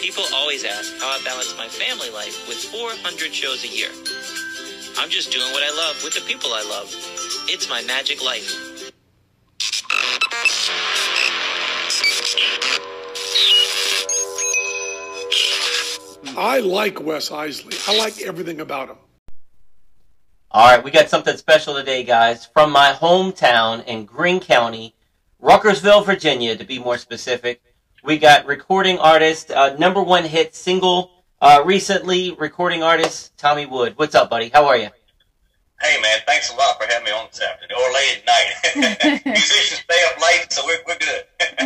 People always ask how I balance my family life with 400 shows a year. I'm just doing what I love with the people I love. It's my magic life. I like Wes Isley. I like everything about him. All right, we got something special today, guys, from my hometown in Greene County, Ruckersville, Virginia, to be more specific. We got recording artist, uh, number one hit single uh, recently, recording artist Tommy Wood. What's up, buddy? How are you? Hey, man, thanks a lot for having me on this afternoon or late at night. Musicians stay up late, so we're, we're good.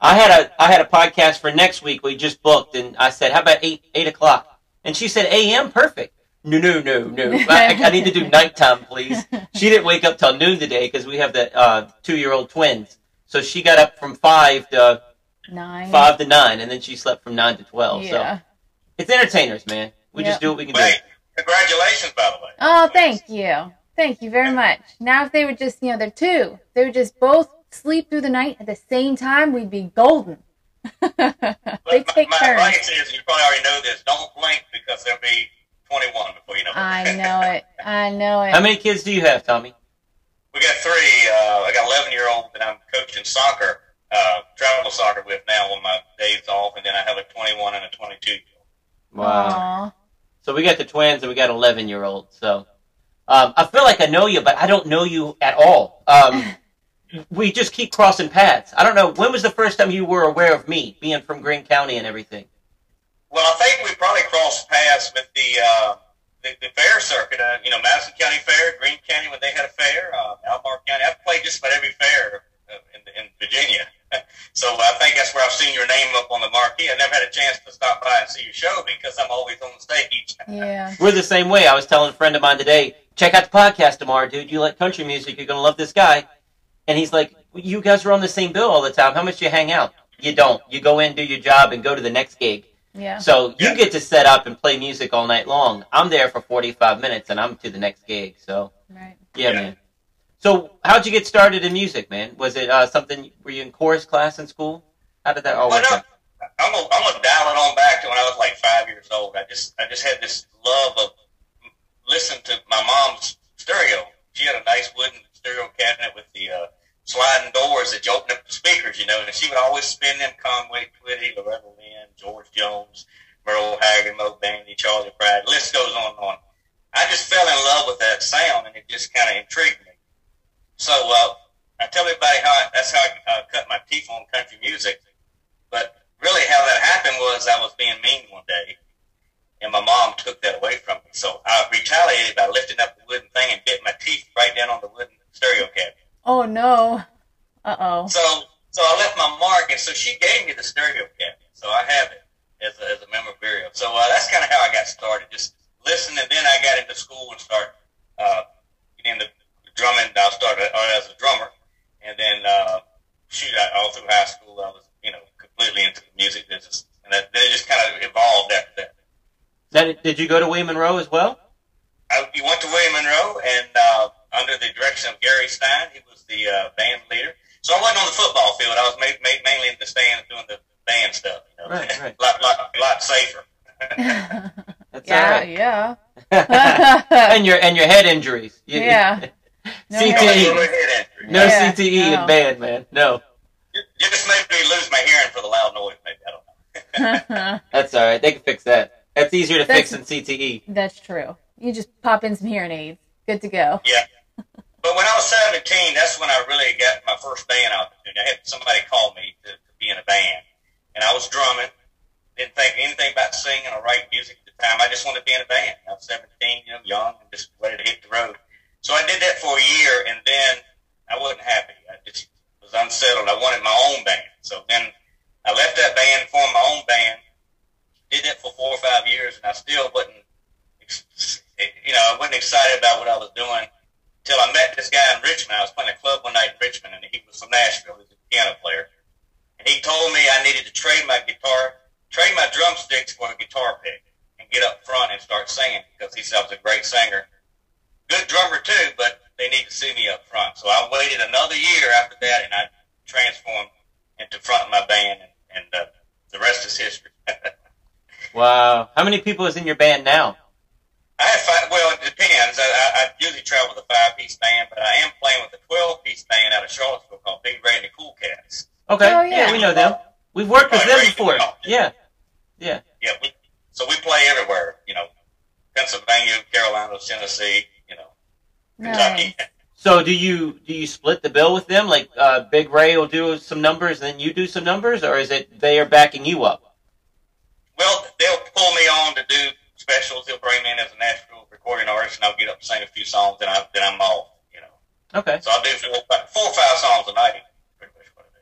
I had a I had a podcast for next week. We just booked, and I said, "How about eight eight o'clock?" And she said, "A.M. Perfect." No, no, no, no. I, I need to do nighttime, please. She didn't wake up till noon today because we have the uh, two year old twins. So she got up from five to Nine. five to nine, and then she slept from nine to twelve. Yeah. So it's entertainers, man. We Yeah. just do what we can Hey, do. congratulations, by the way. Oh, thank you. Thank you very much. Now, if they would just, you know, they're two, they would just both sleep through the night at the same time, we'd be golden. they But take my, my turns. advice is, you probably already know this, don't blink because they'll be 21 before you know it. I know it. I know it. How many kids do you have, Tommy? We got three. Uh, I got 11 year old and I'm coaching soccer, uh, travel soccer with now on my days off, and then I have a 21 and a 22 year old. Aw. So we got the twins and we got eleven year old. So um, I feel like I know you, but I don't know you at all. Um, we just keep crossing paths. I don't know. When was the first time you were aware of me, being from Greene County and everything? Well, I think we probably crossed paths with the uh, the, the fair circuit. Uh, you know, Madison County Fair, Greene County when they had a fair, uh, Albemarle County. I've played just about every fair uh, in, in Virginia. so I think that's where I've seen your name up on the marquee. I never had a chance to stop by and see your show because I'm always on the stage. Yeah. We're the same way. I was telling a friend of mine today, check out the podcast tomorrow, dude. You like country music, you're gonna love this guy. And he's like, you guys are on the same bill all the time. How much do you hang out? You don't. You go in, do your job, and go to the next gig. Yeah. So you Yeah. get to set up and play music all night long. I'm there for 45 minutes, and I'm to the next gig. So Right. yeah, Yeah. man. So how'd you get started in music, man? Was it uh, something? Were you in chorus class in school? How did that all work? out? I'm gonna, I'm gonna dial it on back to when I was like five years old. I just I just had this love of listening to my mom's stereo. She had a nice wooden stereo cabinet with the uh, sliding doors that you open up the speakers, you know, and she would always spin them Conway Twitty, Loretta Lynn, George Jones, Merle Haggard, Moe Bandy, Charley Pride. The list goes on and on. I just fell in love with that sound, and it just kind of intrigued me. So uh, I tell everybody how I, that's how I uh, cut my teeth on country music. But really, how that happened was I was being mean one day, and my mom took that away from me. So I retaliated by lifting up the wooden thing and bit my teeth right down on the wooden stereo cabinet. Oh, no. Uh oh. So so I left my mark, and so she gave me the stereo cabinet. So I have it as a, as a memorabilia. So uh, that's kind of how I got started, just listening. And then I got into school and started uh, getting into drumming. I started uh, as a drummer, and then uh, shoot, I, all through high school, I was you know completely into the music business, and that, then it just kind of evolved after that. Then, did you go to William Monroe as well? I, we went to William Monroe, and uh, under the direction of Gary Stein, he was the uh, band leader. So I wasn't on the football field. I was ma- ma- mainly in the stands doing the band stuff. You know, Right, right. lot, lot, lot safer. That's yeah, all right. yeah. and your and your head injuries. You- Yeah. No CTE. No. No Yeah, CTE no. in band, man. No. You you just made me lose my hearing for the loud noise. Maybe I don't know. That's all right. They can fix that. That's easier to That's- fix than E. CTE. That's true. You just pop in some hearing aids. Good to go. Yeah. But when I was 17, that's when I really got my first band opportunity. I had somebody call me to, to be in a band, and I was drumming. Didn't think anything about singing or writing music at the time. I just wanted to be in a band. I was 17, you know, young, and just ready to hit the road. So I did that for a year, and then I wasn't happy. I just was unsettled. I wanted my own band. So then I left that band, formed my own band, did that for four or five years, and I still wasn't, you know, I wasn't excited about what I was doing until I met this guy in Richmond. I was playing a club one night in Richmond, and he was from Nashville. He was a piano player, and he told me I needed to trade my guitar, trade my drumsticks for a guitar pick, and get up front and start singing because he said I was a great singer, good drummer too, but they need to see me up front. So I waited another year after that, and I transformed into front of my band, and, and uh, the rest is history. Wow. How many people is in your band now? I have five. Well, it depends. I, I, I usually travel with a five-piece band, but I am playing with a twelve-piece band out of Charlottesville called Big Ray and the Cool Cats. Okay. Oh, yeah. yeah. we know them. We've worked with them before. Yeah. Yeah. Yeah, we, so we play everywhere. You know, Pennsylvania, Carolina, Tennessee. Kentucky. Nice. So do you do you split the bill with them? Like uh, Big Ray will do some numbers, and then you do some numbers, or is it they are backing you up? Well, they'll pull me on to do specials. They'll bring me in as a Nashville recording artist, and I'll get up and sing a few songs, and I, then I'm off. You know, Okay. so I'll do four or five songs a night. Pretty much what I do.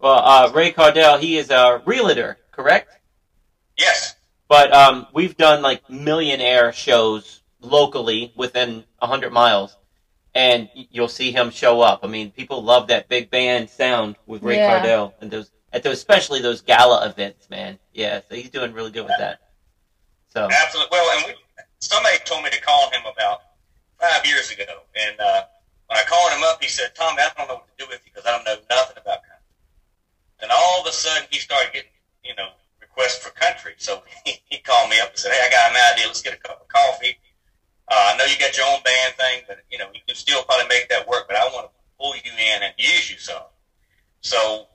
Well, uh, Ray Cardell, he is a realtor, correct? Yes. But um, we've done like millionaire shows locally within hundred miles, and you'll see him show up. I mean, people love that big band sound with Ray Yeah. Cardell, and those at those, especially those gala events, man. Yeah, so he's doing really good with that. So Absolutely. Well, and we, somebody told me to call him about five years ago, and uh, when I called him up, he said, "Tommy, I don't know what to do with you because I don't know nothing about country." And all of a sudden, he started getting, you know, requests for country. So he, he called me up and said, "Hey, I got an idea. Let's get a cup of coffee. Uh, I know you got your own band thing, but you know, you can still probably make that work. But I want to pull you in and use you some." So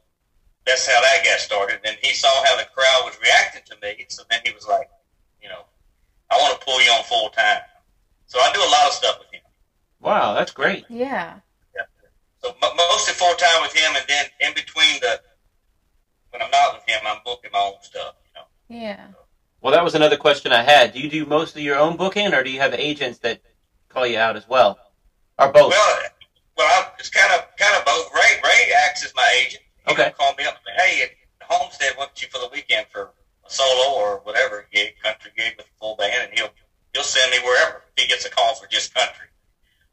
that's how that got started. And he saw how the crowd was reacting to me. So then he was like, you know, I want to pull you on full time. So I do a lot of stuff with him. wow, that's great. Yeah. So m- mostly full time with him, and then in between the when I'm not with him, I'm booking my own stuff. You know. Yeah. Well, that was another question I had. Do you do most of your own booking, or do you have agents that call you out as well, or both? Well, well, it's kind of kind of both. Ray Ray acts as my agent. He Okay. call me up and say, "Hey, Homestead wants you for the weekend for a solo or whatever gig, country gig with a full band," and he'll he'll send me wherever if he gets a call for just country.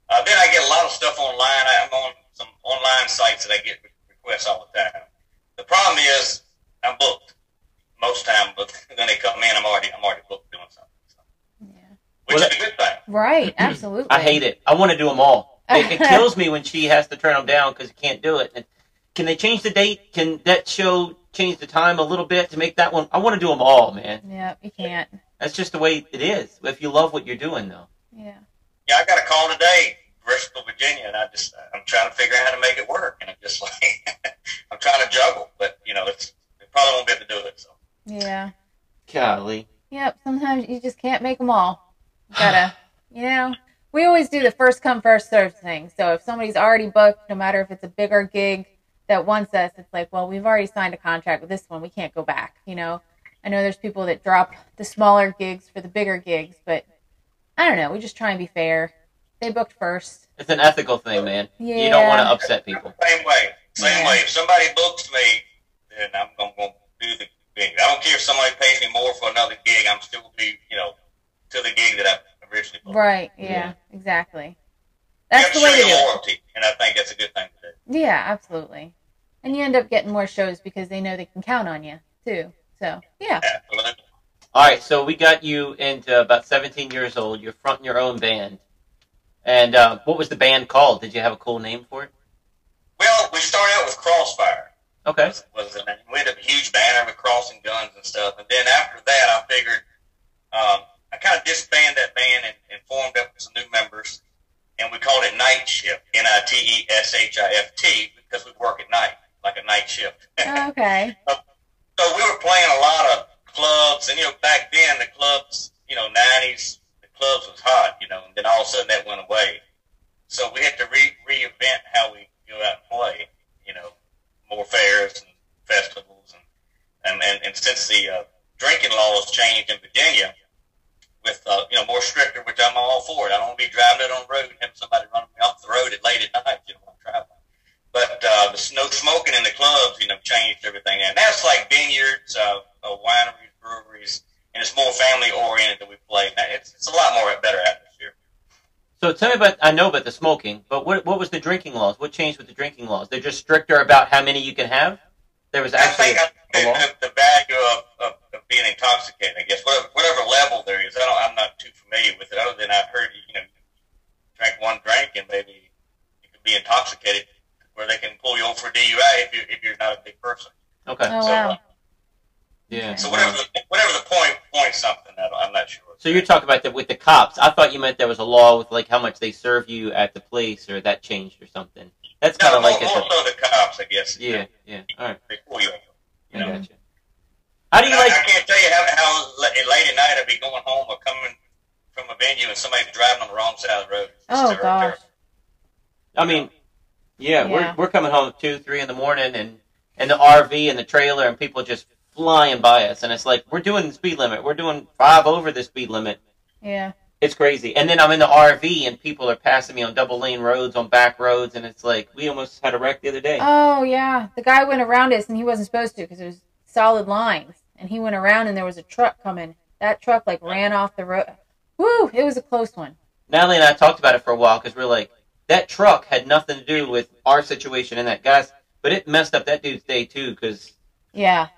Uh, then I get a lot of stuff online. I'm on some online sites that I get requests all the time. The problem is I'm booked most time, but when they come in, I'm already I'm already booked doing something, so, Yeah. which Well, is a good thing. Right. Absolutely. I hate it. I want to do them all. It, it kills me when she has to turn them down because you can't do it. And can they change the date? Can that show change the time a little bit to make that one? I want to do them all, man. Yep. You can't. That's just the way it is. If you love what you're doing, though. Yeah. Yeah, I got a call today, Bristol, Virginia, and I just I'm trying to figure out how to make it work, and I'm just like I'm trying to juggle, but you know it's we probably won't be able to do it. So Yeah. Golly. Yep. Sometimes you just can't make them all. You gotta, you know, we always do the first come first serve thing. So if somebody's already booked, no matter if it's a bigger gig that wants us, it's like, well, we've already signed a contract with this one. We can't go back. You know, I know there's people that drop the smaller gigs for the bigger gigs, but I don't know. We just try and be fair. They booked first. It's an ethical thing, man. Yeah. You don't want to upset people. same way, same Yeah. way. If somebody books me, then I'm gonna, gonna do the gig. I don't care if somebody pays me more for another gig. I'm still gonna be you know to the gig that I originally booked. Right. Yeah. Yeah. Exactly. You That's have the to way to do your it. and I think that's a good thing to do. Yeah, absolutely. And you end up getting more shows because they know they can count on you too. So yeah. Absolutely. All right, so we got you into about 17 years old. You're fronting your own band. And uh, what was the band called? Did you have a cool name for it? Well, we started out with Crossfire. Okay. was, was the name. We had a huge banner with crossing guns and stuff. And then after that, I figured um, I kind of disbanded that band and, and formed up with some new members, and we called it Night Shift, N-I-T-E-S-H-I-F-T, because we work at night, like a night shift. Oh, okay. so we were playing a lot of clubs, and you know, back then the clubs, you know, '90s, the clubs was hot, you know, and then all of a sudden that went away. So we had to re- reinvent how we go out and play, you know, more fairs and festivals, and and and, and since the uh, drinking laws changed in Virginia, with uh, you know more stricter, which I'm all for it. I don't want to be driving it on the road and have somebody running me off the road at late at night, you know, I'm traveling. But uh, the no smoking in the clubs, you know, changed everything, and that's like vineyards, uh, uh, wineries, breweries, and it's more family oriented that we play. It's, it's a lot more better atmosphere. So tell me about, I know about the smoking, but what, what was the drinking laws? What changed with the drinking laws? They're just stricter about how many you can have? There was I actually think I, a law? the, the value of, of, of being intoxicated, I guess, whatever, whatever level there is, I don't, I'm not too familiar with it. Other than I've heard, you know, drink one drink and maybe you can be intoxicated, where they can pull you over for DUI if you if you're not a big person. Okay. Oh So, wow. Yeah. So whatever the, whatever the point something. I'm not sure. So you're talking about that with the cops. I thought you meant there was a law with like how much they serve you at the place, or that changed or something. That's kind of more, like more at so the cops, I guess. the, yeah, yeah. All right, They pull you over. I You know. gotcha. How do you I, like? I can't tell you how, how late at night I'd be going home or coming from a venue and somebody's driving on the wrong side of the road. It's Oh terrible, gosh. terrible. I mean, yeah, Yeah. we're we're coming home at two, three in the morning, and and the RV and the trailer, and people just flying by us, and it's like we're doing the speed limit. We're doing five over the speed limit. Yeah. It's crazy. And then I'm in the RV, and people are passing me on double lane roads, on back roads, and it's like we almost had a wreck the other day. Oh yeah. The guy went around us and he wasn't supposed to because it was solid lines, and he went around and there was a truck coming. That truck like ran off the road. Woo! It was a close one. Natalie and I talked about it for a while because we're like, that truck had nothing to do with our situation and that guy's, but it messed up that dude's day too because Yeah.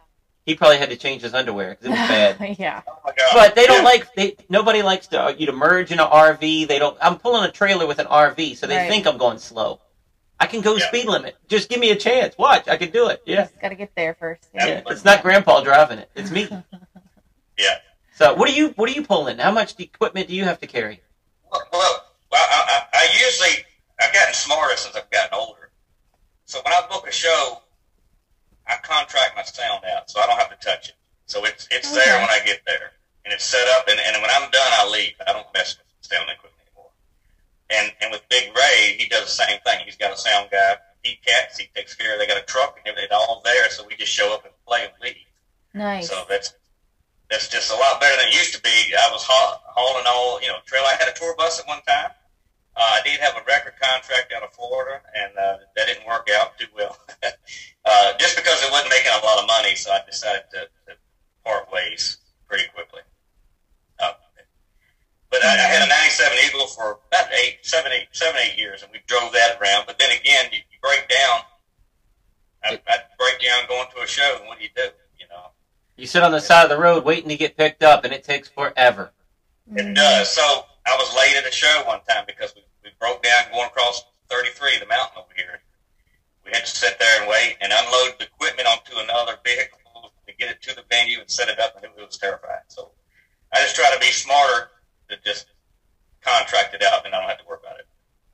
He probably had to change his underwear because it was bad. yeah. Oh. But they don't like they. Nobody likes to, uh, you to merge in an RV. They don't. I'm pulling a trailer with an RV, so they Right. think I'm going slow. I can go Yeah. speed limit. Just give me a chance. Watch, I can do it. Yeah, Just gotta get there first. Yeah. yeah. It's not Grandpa driving it. It's me. Yeah. So what are you? What are you pulling? How much equipment do you have to carry? Well, well I, I, I usually I've gotten smarter since I've gotten older. So when I book a show, I contract my sound out, so I don't have to touch it. So it's it's there when I get there, and it's set up. And, and when I'm done, I leave. I don't mess with sound equipment anymore. And and with Big Ray, he does the same thing. He's got a sound guy. He cats. He takes care. of They got a truck and everything all there. So we just show up and play and leave. Nice. So that's that's just a lot better than it used to be. I was haul, hauling all, you know, trail. I had a tour bus at one time. Uh, I did have a record contract out of Florida, and uh, that didn't work out too well. uh, just because it wasn't making a lot of money, so I decided to, to part ways pretty quickly. Uh, but I, I had a '97 Eagle for about eight, seven, eight, seven, eight years, and we drove that around. But then again, you, you break down. I, I'd break down going to a show, and what do you do? You know. You sit on the side of the road waiting to get picked up, and it takes forever. It does. So I was late at a show one time because we, we broke down going across 33, the mountain over here. We had to sit there and wait and unload the equipment onto another vehicle to get it to the venue and set it up, and it, was terrifying. So I just try to be smarter to just contract it out, and I don't have to worry about it.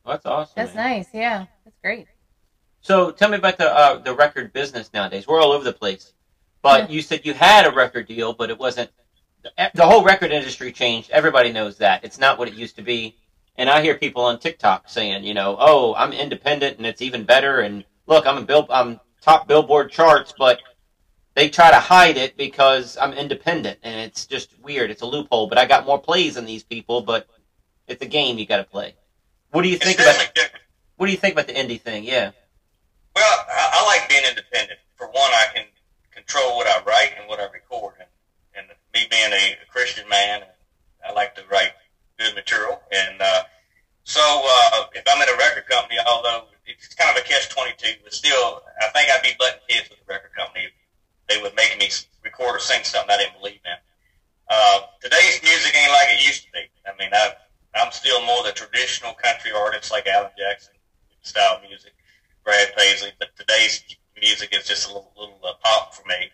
Well, that's awesome. That's man. nice. Yeah. That's great. So tell me about the uh, the record business nowadays. We're all over the place. But you said you had a record deal, but it wasn't. The whole record industry changed. Everybody knows that. It's not what it used to be. And I hear people on TikTok saying, you know, oh, I'm independent and it's even better. And look, I'm a bill, I'm top Billboard charts, but they try to hide it because I'm independent, and it's just weird. It's a loophole. But I got more plays than these people. But it's a game you got to play. What do you think about? different. What do you think about the indie thing? Yeah. Well, I, I like being independent. For one, I can control what I write and what I record, and, and me being a Christian man, I like to write good material. And uh, so, uh, if I'm in a record company, although it's kind of a catch twenty two, but still, I think I'd be butting heads with the record company if they would make me s- record or sing something I didn't believe in. Uh, today's music ain't like it used to be. I mean, I, I'm still more the traditional country artist like Alan Jackson style music. Brad Paisley, but today's music is just a little, little uh, pop for me.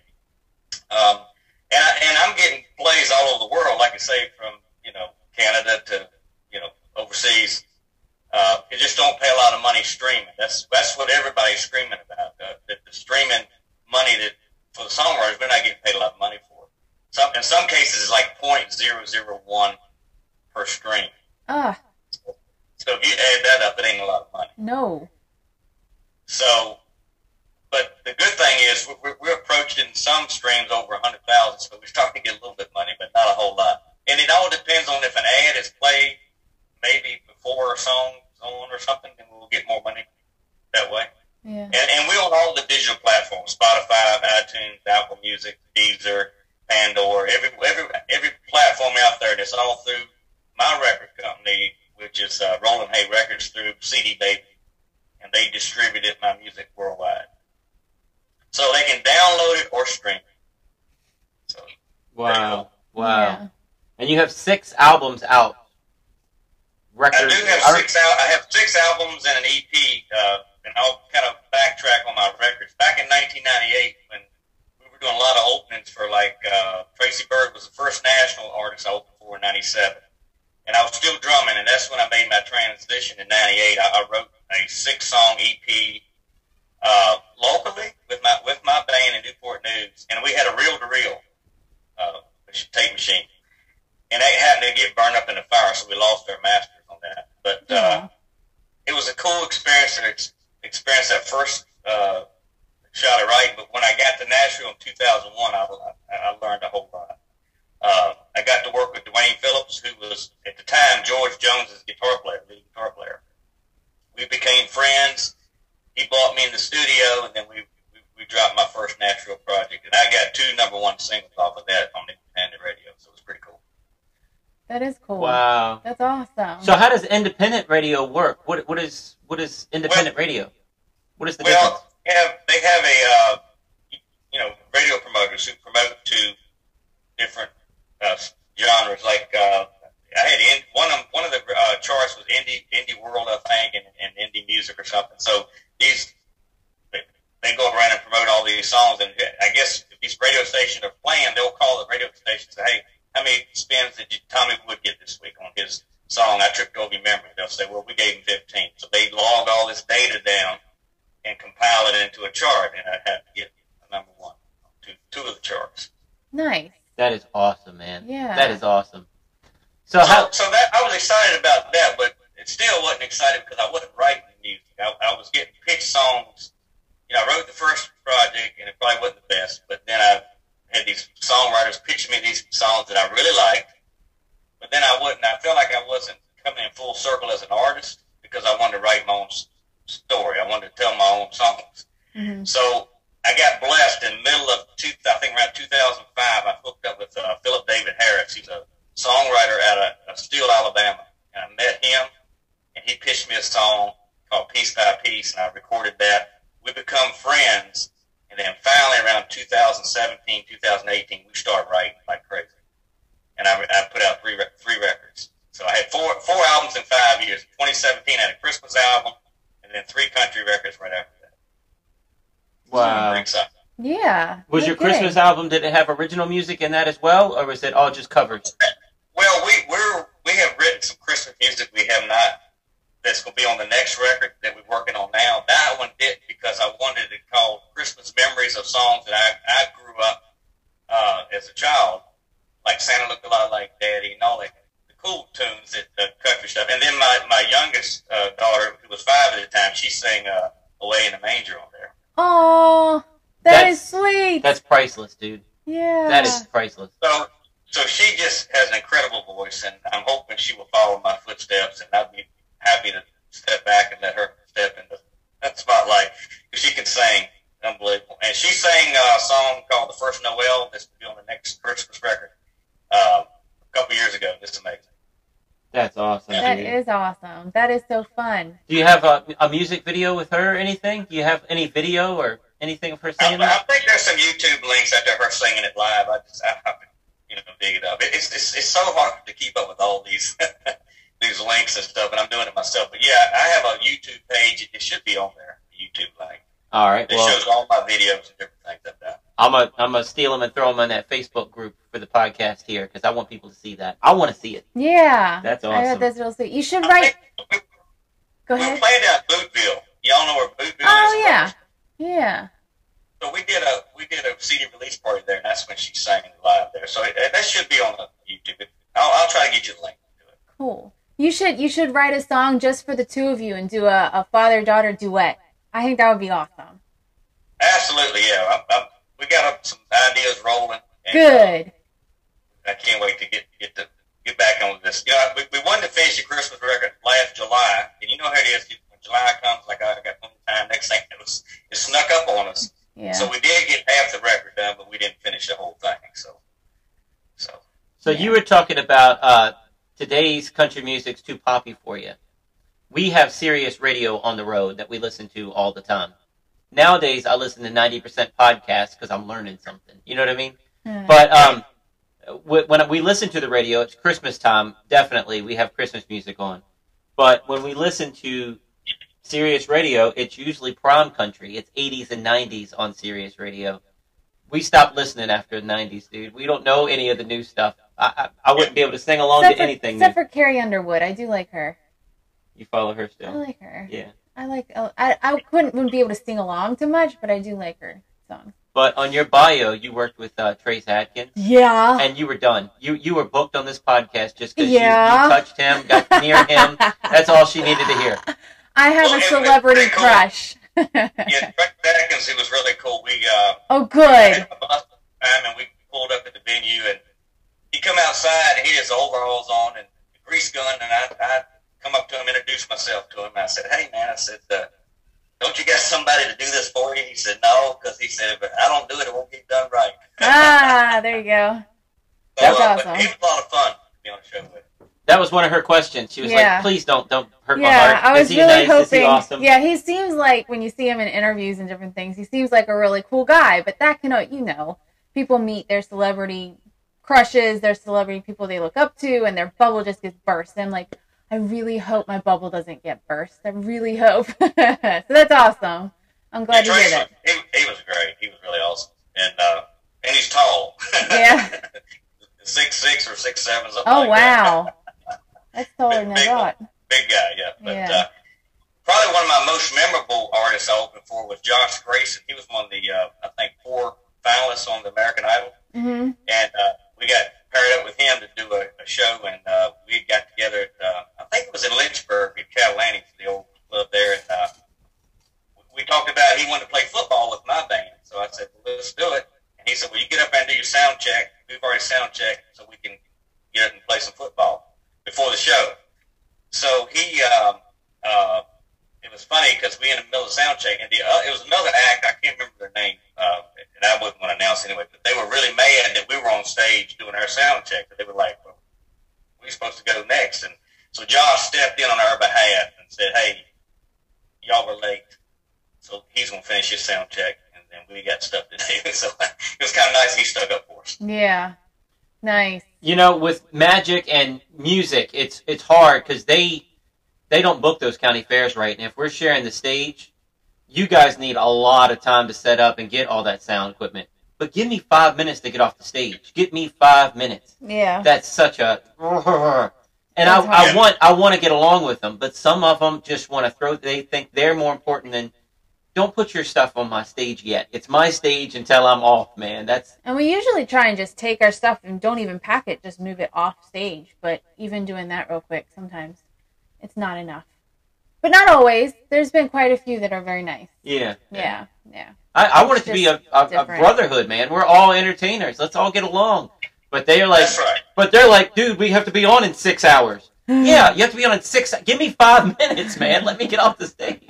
Um, and, I, and I'm getting plays all over the world, like I say, from you know Canada to you know overseas. Uh, it just don't pay a lot of money streaming. That's that's what everybody's screaming about. Uh, that the streaming money that for the songwriters, we're not getting paid a lot of money for. Some in some cases, it's like point zero zero one per stream. Ah, So if you add that up, it ain't a lot of money. no. So, but the good thing is we're- we're, we're approaching some streams over a hundred thousand, so we're starting to get a little bit of money, but not a whole lot. And it all depends on if an ad is played maybe before a song's on or something, then we'll get more money that way. Yeah. And, and we're on all the digital platforms: Spotify, iTunes, Apple Music, Deezer, Pandora, every every every platform out there. That's all through my record company, which is uh, Rolling Hay Records through CD Baby, and they distributed my music worldwide. So they can download it or stream it. So Wow. Wow. Yeah. And you have six albums out. I do have six al- I have six albums and an EP, uh, and I'll kind of backtrack on my records. Back in 1998, when we were doing a lot of openings for like uh, Tracy Byrd was the first national artist I opened for in 97. And I was still drumming, and that's when I made my transition in 98. I, I wrote a six song EP uh, locally with my with my band in Newport News, and we had a reel to reel tape machine, and they happened to get burned up in the fire, so we lost our masters on that. But uh, it was a cool experience ex- experience that first uh, shot at writing. But when I got to Nashville in 2001, I, I learned a whole lot. Uh, I got to work with Duane Phillips, who was at the time George Jones's guitar player, lead guitar player. We became friends. He brought me in the studio, and then we we, we dropped my first Nashville project, and I got two number one singles off of that on independent radio. So it was pretty cool. That is cool. Wow. That's awesome. So how does independent radio work? What what is what is independent Well- radio? What is the difference? Well, they have, they have a, uh, you know, radio promoters who promote to different uh, genres. Like uh, I had in, one of one of the uh, charts was indie indie world, I think, and, and indie music or something. So these they, they go around and promote all these songs, and I guess if these radio stations are playing, they'll call the radio station and say, "Hey, how many spins did you, Tommy Wood get this week on his song? I tripped over your memory." They'll say, "Well, we gave him 15." So they log all this data down and compile it into a chart, and I have to get a number one on two two of the charts. nice. That is awesome, man. Yeah. That is awesome. So So, how? so that I was excited about that, but it still wasn't excited because I wasn't writing the music. I, I was getting pitch songs. You know, I wrote the first project, and it probably wasn't the best. But then I had these songwriters pitch me these songs that I really liked. But then I wouldn't. I felt like I wasn't coming in full circle as an artist because I wanted to write my own story. I wanted to tell my own songs. hmm So I got blessed in the middle of two, I think around 2005. I hooked up with uh, Philip David Harris. He's a songwriter out of, of Steele, Alabama. And I met him, and he pitched me a song called Piece by Piece, and I recorded that. We become friends, and then finally around 2017, 2018, we started writing like crazy. And I, I put out three rec- three records. So I had four four albums in five years. 2017 I had a Christmas album, and then three country records right after that. So I'm Wow. pretty excited. Yeah. Christmas album? Did it have original music in that as well, or was it all just covers? Well, we we're we have written some Christmas music we have not. That's going to be on the next record that we're working on now. That one did because I wanted it called Christmas Memories of songs that I I grew up uh, as a child, like Santa looked a lot like Daddy and all that the cool tunes that the country stuff. And then my my youngest uh, daughter, who was five at the time, she sang uh, "Away in the Manger" on there. Oh, That's- that's sweet. That's priceless, dude. yeah. That is priceless. So, so she just has an incredible voice, and I'm hoping she will follow my footsteps, and I'd be happy to step back and let her step into that spotlight because she can sing, unbelievable. And she sang uh, a song called "The First Noel." This will be on the next Christmas record uh, a couple years ago. It's amazing. That's awesome. That dude. is awesome. That is so fun. Do you have a, a music video with her or anything? Do you have any video or anything of her singing that? I think there's some YouTube links out there her singing it live. I just I have to you know dig it up. It, it's, it's it's so hard to keep up with all these these links and stuff, and I'm doing it myself. But yeah, I have a YouTube page. It should be on there. YouTube link. All right. It Well, shows all my videos and different things like that. I'm gonna I'm gonna steal them and throw them in that Facebook group for the podcast here because I want people to see that. I want to see it. Yeah. That's I awesome. bet that's real sweet. You should write. We, Go we ahead. played out Bootville. Y'all know where Bootville Oh is? Oh yeah. Yeah. So we did a we did a CD release party there, and that's when she sang live there. So it, that should be on the YouTube. I'll, I'll try to get you the link to it. Cool. You should you should write a song just for the two of you and do a, a father daughter duet. I think that would be awesome. Absolutely, yeah. I, I, we got some ideas rolling. And, Good. Uh, I can't wait to get to get to get back on with this. You know, we, we wanted to finish the Christmas record last July, and you know how it is. When July comes, like I got plenty of time. Next thing it was it snuck up on us. Yeah. So we did get half the record done, but we didn't finish the whole thing. So, so So you were talking about uh, today's country music's too poppy for you. We have Sirius Radio on the road that we listen to all the time. Nowadays, I listen to 90% podcasts because I'm learning something. You know what I mean? Hmm. But um, wh- when we listen to the radio, it's Christmas time. Definitely, we have Christmas music on. But when we listen to Sirius Radio, it's usually Prime Country. It's 80s and 90s on Sirius Radio. We stopped listening after the 90s, dude. We don't know any of the new stuff. I, I, I wouldn't be able to sing along except to for, anything. except new. for Carrie Underwood. I do like her. You follow her still. I like her. Yeah. I like. oh, I I couldn't wouldn't be able to sing along too much, but I do like her songs. But on your bio, you worked with uh, Trace Atkins, Yeah. and you were done. You you were booked on this podcast just because Yeah. you, you touched him, got near him. That's all she needed to hear. I have Well, a celebrity cool. crush. Yeah, Frank Atkins, it was really cool. We uh, oh, good. had time and we pulled up at the venue and he come outside and he had his overalls on and grease gun and I, I come up to him, introduced myself to him. And I said, "Hey man," I said, uh, "Don't you got somebody to do this for you?" He said, "No," because he said, "If I don't do it, it won't get done right." Ah, there you go. So, That's uh, awesome. But it was a lot of fun to be on the show with. That was one of her questions. She was Yeah. like, "Please don't don't hurt my heart." Yeah. I was Is he really nice? Is he hoping. awesome?" Yeah, he seems like when you see him in interviews and different things, he seems like a really cool guy. But that can, you know, people meet their celebrity crushes, their celebrity people they look up to, and their bubble just gets burst. I'm like, I really hope my bubble doesn't get burst. I really hope. so that's awesome. I'm glad Yeah, did was- it. He, he was great. He was really awesome, and uh, and he's tall. Yeah. six six or six seven something. Oh like that. wow, that's taller than I thought. big guy, yeah. But Yeah. Uh, probably one of my most memorable artists I opened for was Josh Gracin. He was one of the, uh, I think, four finalists on the American Idol, mm-hmm. and uh, we got paired up with him to do a, a show, and uh, we got together. At, uh, I think it was in Lynchburg at Catalani, the old club there, and uh, we talked about he wanted to play football with my band. So I said, well, let's do it. And he said, well, you get up and do your sound check. We've already sound checked, so we can get up and play some football before the show. So he, um, uh, it was funny because we in the middle of sound check, and the, uh, it was another act. I can't remember their name, uh, and I wouldn't want to announce anyway. But they were really mad that we were on stage doing our sound check. But they were like, well, "We're supposed to go next," and so Josh stepped in on our behalf and said, "Hey, y'all were late, so he's gonna finish his sound check, and then we got stuff to do." so it was kind of nice he stuck up for us. Yeah, nice. You know, with magic and music, it's it's hard because they they don't book those county fairs right. And if we're sharing the stage, you guys need a lot of time to set up and get all that sound equipment. But give me five minutes to get off the stage. Get me five minutes. Yeah. That's such a and I, I want I want to get along with them, but some of them just want to throw. They think they're more important than. Don't put your stuff on my stage yet. It's my stage until I'm off, man. That's And we usually try and just take our stuff and don't even pack it, just move it off stage. But even doing that real quick, sometimes it's not enough. But not always. There's been quite a few that are very nice. yeah. Yeah, yeah. I, I want it to be a, a, a brotherhood, man. We're all entertainers. Let's all get along. But they're like, right. but they're like, dude, we have to be on in six hours. yeah, you have to be on in six. Give me five minutes, man. Let me get off the stage.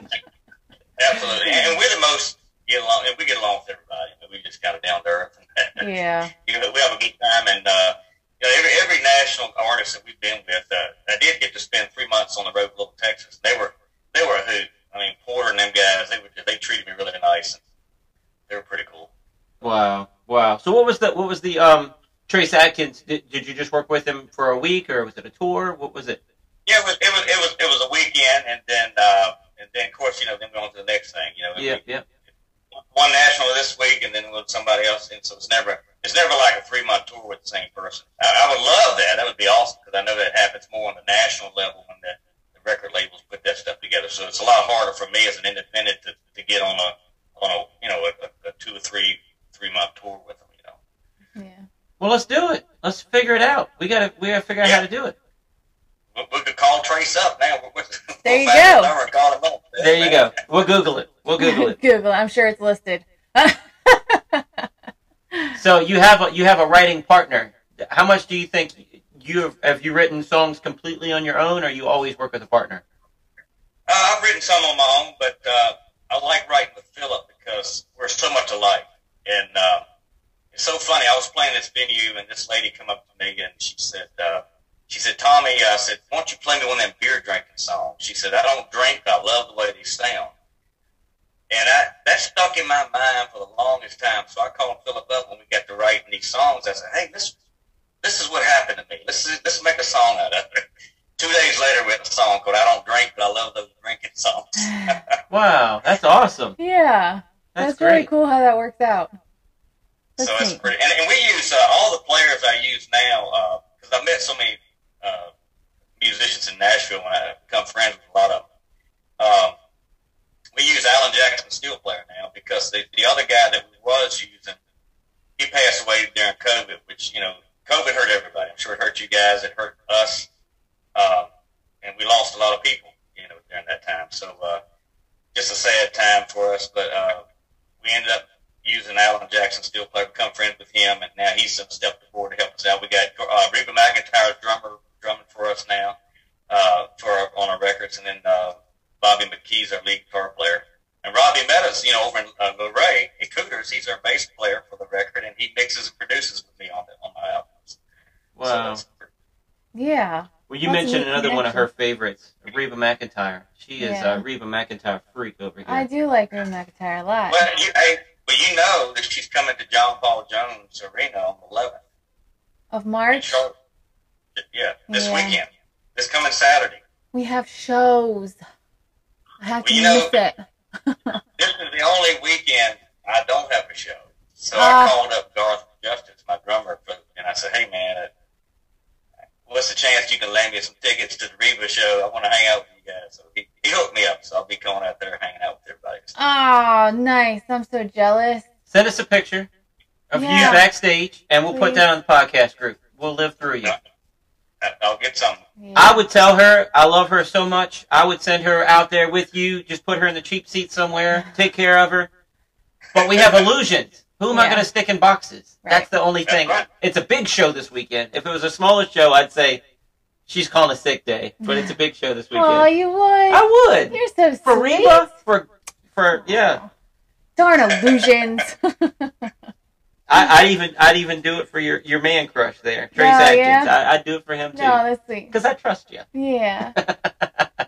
Absolutely, and we're the most get along, and we get along with everybody. We just kind of down to earth. Yeah. you know, we have a good time, and uh, you know, every every national artist that we've been with, uh, I did get to spend three months on the road with Little Texas. They were they were a hoot. I mean, Porter and them guys, they were they treated me really nice. They were pretty cool. Wow, wow. So what was the what was the um Trace Atkins? Did, did you just work with him for a week, or was it a tour? What was it? Yeah, it was it was it was it was a weekend, and then uh, and then of course you know then we on to the next thing. You know, Yeah, yeah. One national this week, and then with somebody else, and so it's never it's never like a three month tour with the same person. I, I would love that. That would be awesome because I know that happens more on the national level when the, the record labels put that stuff together. So it's a lot harder for me as an independent to, to get on a on a you know a, a two or three three month tour with them. You know, Yeah. Well, let's do it. Let's figure it out. We gotta we gotta figure out how to do it. we, we could call Trace up now. We'll, we'll There you go. number and call him up. There you go. We'll Google it. We'll Google it. Google. I'm sure it's listed. So you have a, you have a writing partner. How much do you think you have, have you written songs completely on your own, or you always work with a partner? Uh, I've written some on my own, but uh, I like writing with Philip because we're so much alike. And uh, it's so funny. I was playing this venue, and this lady come up to me, and she said, uh, "She said, Tommy, I said, why don't you play me one of them beer drinking songs?" She said, "I don't drink, but I love the way they sound." And I, that stuck in my mind for the longest time. So I called Philip up when we got to writing these songs. I said, "Hey, this this is what happened to me. Let's let's make a song out of it." Two days later, we had a song called "I Don't Drink, but I Love Those Drinking Songs." Wow, that's awesome. yeah. That's, That's, really great. cool how that works out. That's so it's pretty, and, and we use uh, all the players I use use now because I met so many uh, musicians in Nashville when I become friends with a lot of them. Um, we use Alan Jackson steel player now because the, the other guy that we was using, he passed away during COVID, which, you know, COVID hurt everybody. I'm sure it hurt you guys. It hurt us. Um, and we lost a lot of people, you know, during that time. So, uh, just a sad time for us, but, uh, we ended up using Alan Jackson steel player, become friends with him, and now he's stepped forward to help us out. We got uh, Reba McEntire's drummer drumming for us now uh, for our, on our records, and then uh, Bobby McKee's our lead guitar player. And Robbie Meadows, you know, over in uh, Luray at Cooters, he's our bass player for the record, and he mixes and produces with me on the, on my albums. Wow. So Yeah. Well, you That's mentioned neat another one of her favorites, Reba McEntire. She is Yeah. a Reba McEntire freak over here. I do like Reba McEntire a lot. well, you, hey, well, you know that she's coming to John Paul Jones Arena on the 11th Of in March, Charlotte. Yeah, this Yeah. weekend, this coming Saturday. we have shows. I have to Well, you know- miss it. This is the only weekend I don't have a show. So Ah. I called up Garth Justice, my drummer, and I said, "Hey man, uh, what's the chance you can lend me some tickets to the Reba show? I want to hang out with you guys." So he, he hooked me up, so I'll be going out there hanging out with everybody. Oh, nice. I'm so jealous. Send us a picture of Yeah. you backstage, and we'll put that on the podcast group. We'll live through you. I- I'll get some. Yeah. I would tell her I love her so much. I would send her out there with you. Just put her in the cheap seat somewhere. Take care of her. But we have illusions. Who am I going to stick in boxes? Right. That's the only thing. Right. It's a big show this weekend. If it was a smaller show, I'd say she's calling a sick day. But it's a big show this weekend. Oh, you would. I would. You're so For sweet. Reba, for for yeah. Darn illusions. I, I'd even I'd even do it for your your man crush there, Trace Oh, Atkins. yeah? I, I'd do it for him too. no, too that's sweet. because I trust you. Yeah.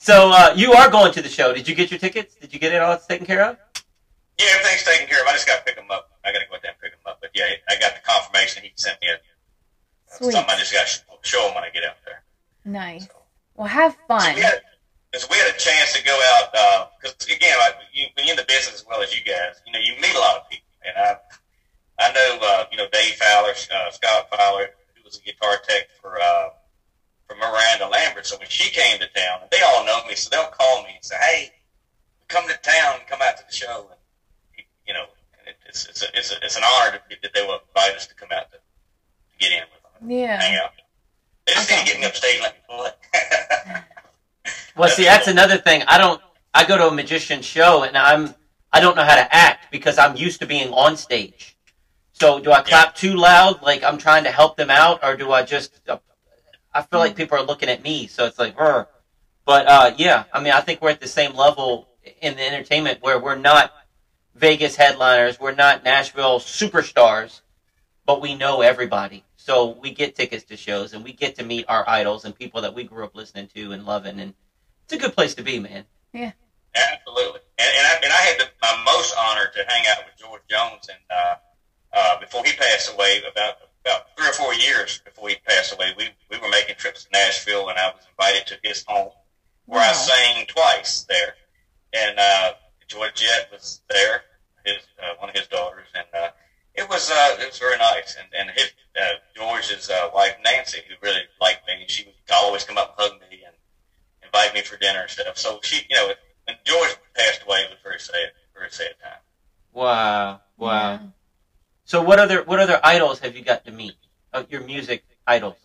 So uh, you are going to the show. Did you get your tickets? Did you get it all taken care of? Yeah, everything's taken care of. I just got to pick them up. I got to go down and pick them up. But yeah, I got the confirmation. He sent me a Sweet. something. I just got to show him when I get out there. Nice. Well, have fun. So we had, cause we had a chance to go out because again, like, you, when you're in the business as well as you guys, you know, you meet a lot of people, and I, I know, uh, you know, Dave Fowler, uh, Scott Fowler, who was a guitar tech for uh, for Miranda Lambert. So when she came to town, they all know me, so they'll call me and say, "Hey, come to town, come out to the show," and you know, it, it's it's a, it's a, it's an honor to, that they will invite us to come out to, to get in with them, and hang out. They just need to get me upstage and let me pull it. Well, see, that's another thing. I don't. I go to a magician show and I'm. I don't know how to act because I'm used to being on stage. So do I clap too loud, like I'm trying to help them out, or do I just? I feel like people are looking at me, so it's like, but uh, yeah. I mean, I think we're at the same level in the entertainment where we're not Vegas headliners, we're not Nashville superstars, but we know everybody. So we get tickets to shows and we get to meet our idols and people that we grew up listening to and loving, and it's a good place to be, man. Absolutely, and and I, and I had the, my most honor to hang out with George Jones, and uh, uh, before he passed away, about about three or four years before he passed away, we we were making trips to Nashville, and I was invited to his home where I sang twice there, and uh, Georgette was there, his uh, one of his daughters, and uh, it was uh, it was very nice, and and his uh, George's uh, wife Nancy, who really liked me, she would always come up and hug me and invite me for dinner and stuff. So she, you know, when George passed away, it was very sad, very sad time. Wow, wow. Yeah. So what other what other idols have you got to meet? Uh, your music idols?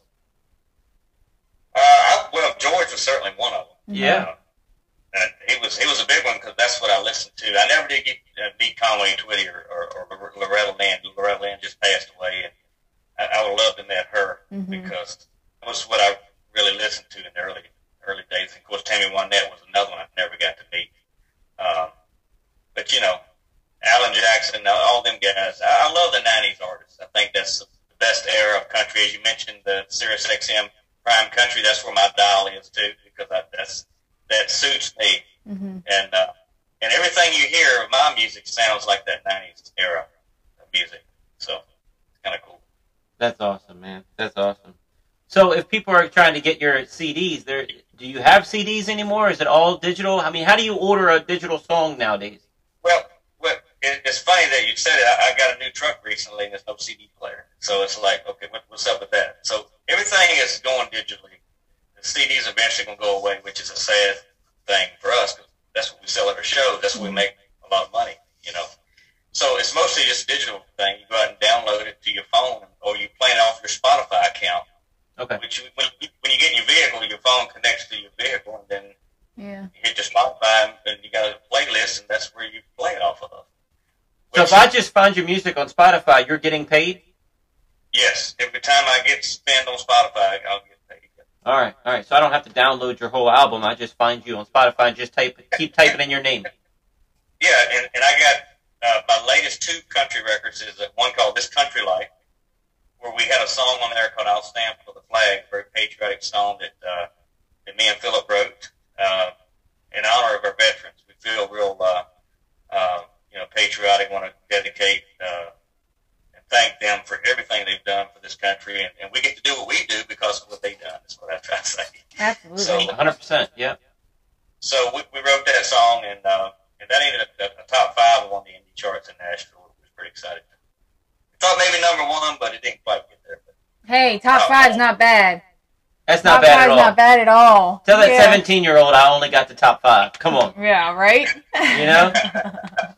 Uh, I, well, George was certainly one of them. Yeah. Uh, he was he was a big one because that's what I listened to. I never did get uh, meet Conway Twitty or, or, or Loretta Lynn. Loretta Lynn just passed away, and I, I would love to met her Mhm. because that was what I really listened to in the early early days. And of course, Tammy Wynette was another one I never got to meet. Um, but you know, Alan Jackson, uh, all them guys. I, I love the '90s artists. I think that's the best era of country. As you mentioned, the Sirius XM Prime Country. That's where my dial is too, because I, that's that suits me. hmm And uh, and everything you hear of my music sounds like that '90s era of music. So it's kind of cool. That's awesome, man. That's awesome. So if people are trying to get your CDs, there do you have CDs anymore? Is it all digital? I mean, how do you order a digital song nowadays? Well, well, it's funny that you said it. I, I got a new truck recently, and there's no CD player. So it's like, okay, what, what's up with that? So everything is going digitally. The CDs eventually going to go away, which is a sad thing for us because that's what we sell at our show. That's what we mm-hmm. make a lot of money, you know. So it's mostly just a digital thing. You go out and download it to your phone, or you play it off your Spotify account. Okay. Which you, when, you, when you get in your vehicle, your phone connects to your vehicle, and then Yeah. you hit your Spotify, and you got a playlist, and that's where you play it off of. So if I just find your music on Spotify, you're getting paid. yes, every time I get spent on Spotify, I'll get paid. All right, all right. So I don't have to download your whole album. I just find you on Spotify and just type, keep typing in your name. Yeah, and, and I got uh, my latest two country records is uh, one called This Country Life, where we had a song on there called I'll Stand for the Flag, a very patriotic song that, uh, that me and Philip wrote uh, in honor of our veterans. We feel real, uh, uh, you know, patriotic, want to dedicate uh, and thank them for everything they've done for this country, and, and we get to do what we do because of what they've done, is what I try to say. Absolutely. So- 100%. Yeah. So we, we wrote that song, and uh, and that ended up a, a top five on the indie charts in Nashville. I was pretty excited. Thought maybe number one, but it didn't quite get there. But hey, top five's not bad. That's not top bad at five's all. not bad at all. Tell that 17 year old I only got the top five. Come on. Yeah, right? You know?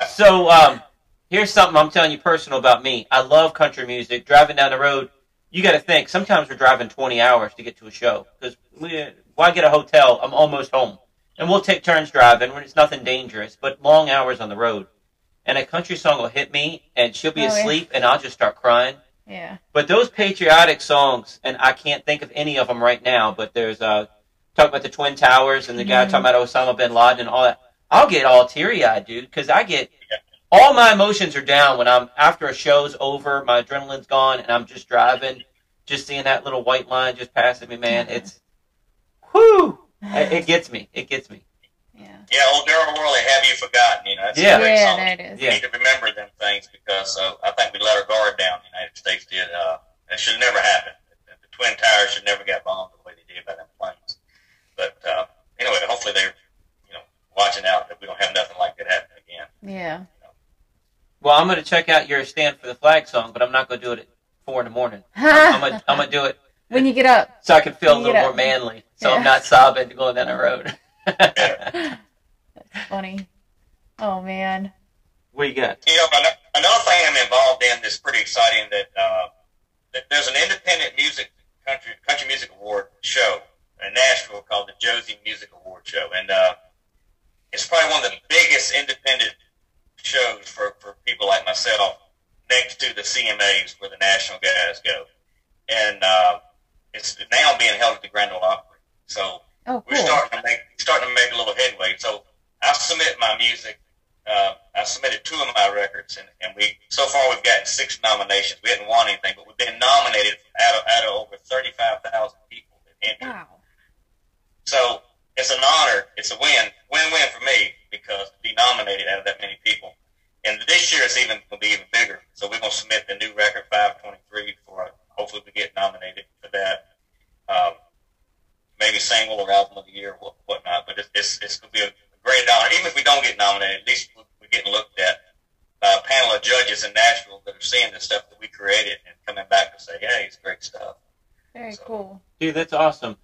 So, um, here's something I'm telling you personal about me. I love country music. Driving down the road, you got to think. Sometimes we're driving 20 hours to get to a show because we why get a hotel? I'm almost home, and we'll take turns driving when it's nothing dangerous, but long hours on the road. And a country song will hit me, and she'll be Oh, yeah. asleep, and I'll just start crying. yeah. But those patriotic songs, and I can't think of any of them right now, but there's uh, talk about the Twin Towers and the guy Mhm. talking about Osama bin Laden and all that. I'll get all teary eyed, dude, because I get all my emotions are down when I'm after a show's over, my adrenaline's gone, and I'm just driving, just seeing that little white line just passing me, man. It's whoo, it, it gets me, it gets me. Yeah. yeah, old Darryl Worley, "Have You Forgotten?" You know, that's Yeah. a great Yeah, song. there it is. We need to remember them things because uh, I think we let our guard down. The United States did. Uh, it should never happen. The, the Twin Towers should never get bombed the way they did by them planes. But uh, anyway, hopefully they're you know watching out that we don't have nothing like that happen again. Yeah. Well, I'm gonna check out your stand for the flag song, but I'm not gonna do it at four in the morning. I'm gonna, I'm gonna do it when you get up. so I can feel a little more manly, so Yeah. I'm not sobbing going down the road. Funny. Oh, man. what you got? You know, another thing I'm involved in that's pretty exciting that, uh, that there's an independent music country country music award show in Nashville called the Josie Music Award Show, and uh, it's probably one of the biggest independent shows for, for people like myself next to the CMAs where the national guys go, and uh, it's now being held at the Grand Ole Opry. So Oh, we're starting to make starting to make a little headway. So I submit my music. Uh, I submitted two of my records, and, and we so far we've gotten six nominations. We haven't won anything, but we've been nominated out of, out of over thirty five thousand people that entered. Wow. So it's an honor. It's a win, win win for me because to be nominated out of that many people. And this year it's even going to be even bigger. So we're going to submit the new record 523 for hopefully we get nominated for that. Um, maybe single or album of the year whatnot. But it's it's, it's going to be a great honor. Even if we don't get nominated, at least we're getting looked at by a panel of judges in Nashville that are seeing the stuff that we created and coming back to say, hey, it's great stuff. Very So- cool. Dude, that's awesome.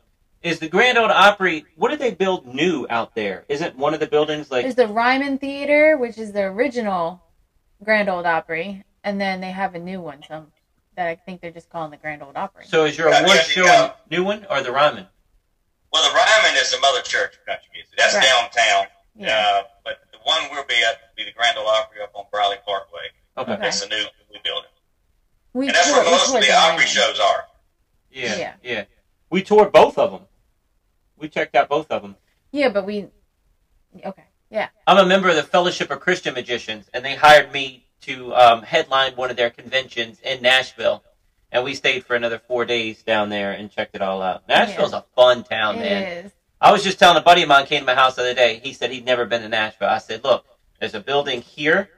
Is the Grand Ole Opry? What did they build new out there? Isn't one of the buildings like? There's the Ryman Theater, which is the original Grand Ole Opry, and then they have a new one, some that I think they're just calling the Grand Ole Opry. So is your award yeah, show yeah. a new one or the Ryman? Well, the Ryman is the mother church of country music. That's Right. downtown. yeah. Uh, but the one we'll be at will be the Grand Ole Opry up on Briley Parkway. Okay. Okay. That's the new, new building. we And that's toured- where most of the the Opry shows are. Yeah, Yeah. yeah. We toured both of them. We checked out both of them. Yeah, but we. Okay. Yeah. I'm a member of the Fellowship of Christian Magicians, and they hired me to um, headline one of their conventions in Nashville. And we stayed for another four days down there and checked it all out. Nashville's a fun town, It man. is. I was just telling a buddy of mine came to my house the other day. He said he'd never been to Nashville. I said, look, there's a building here,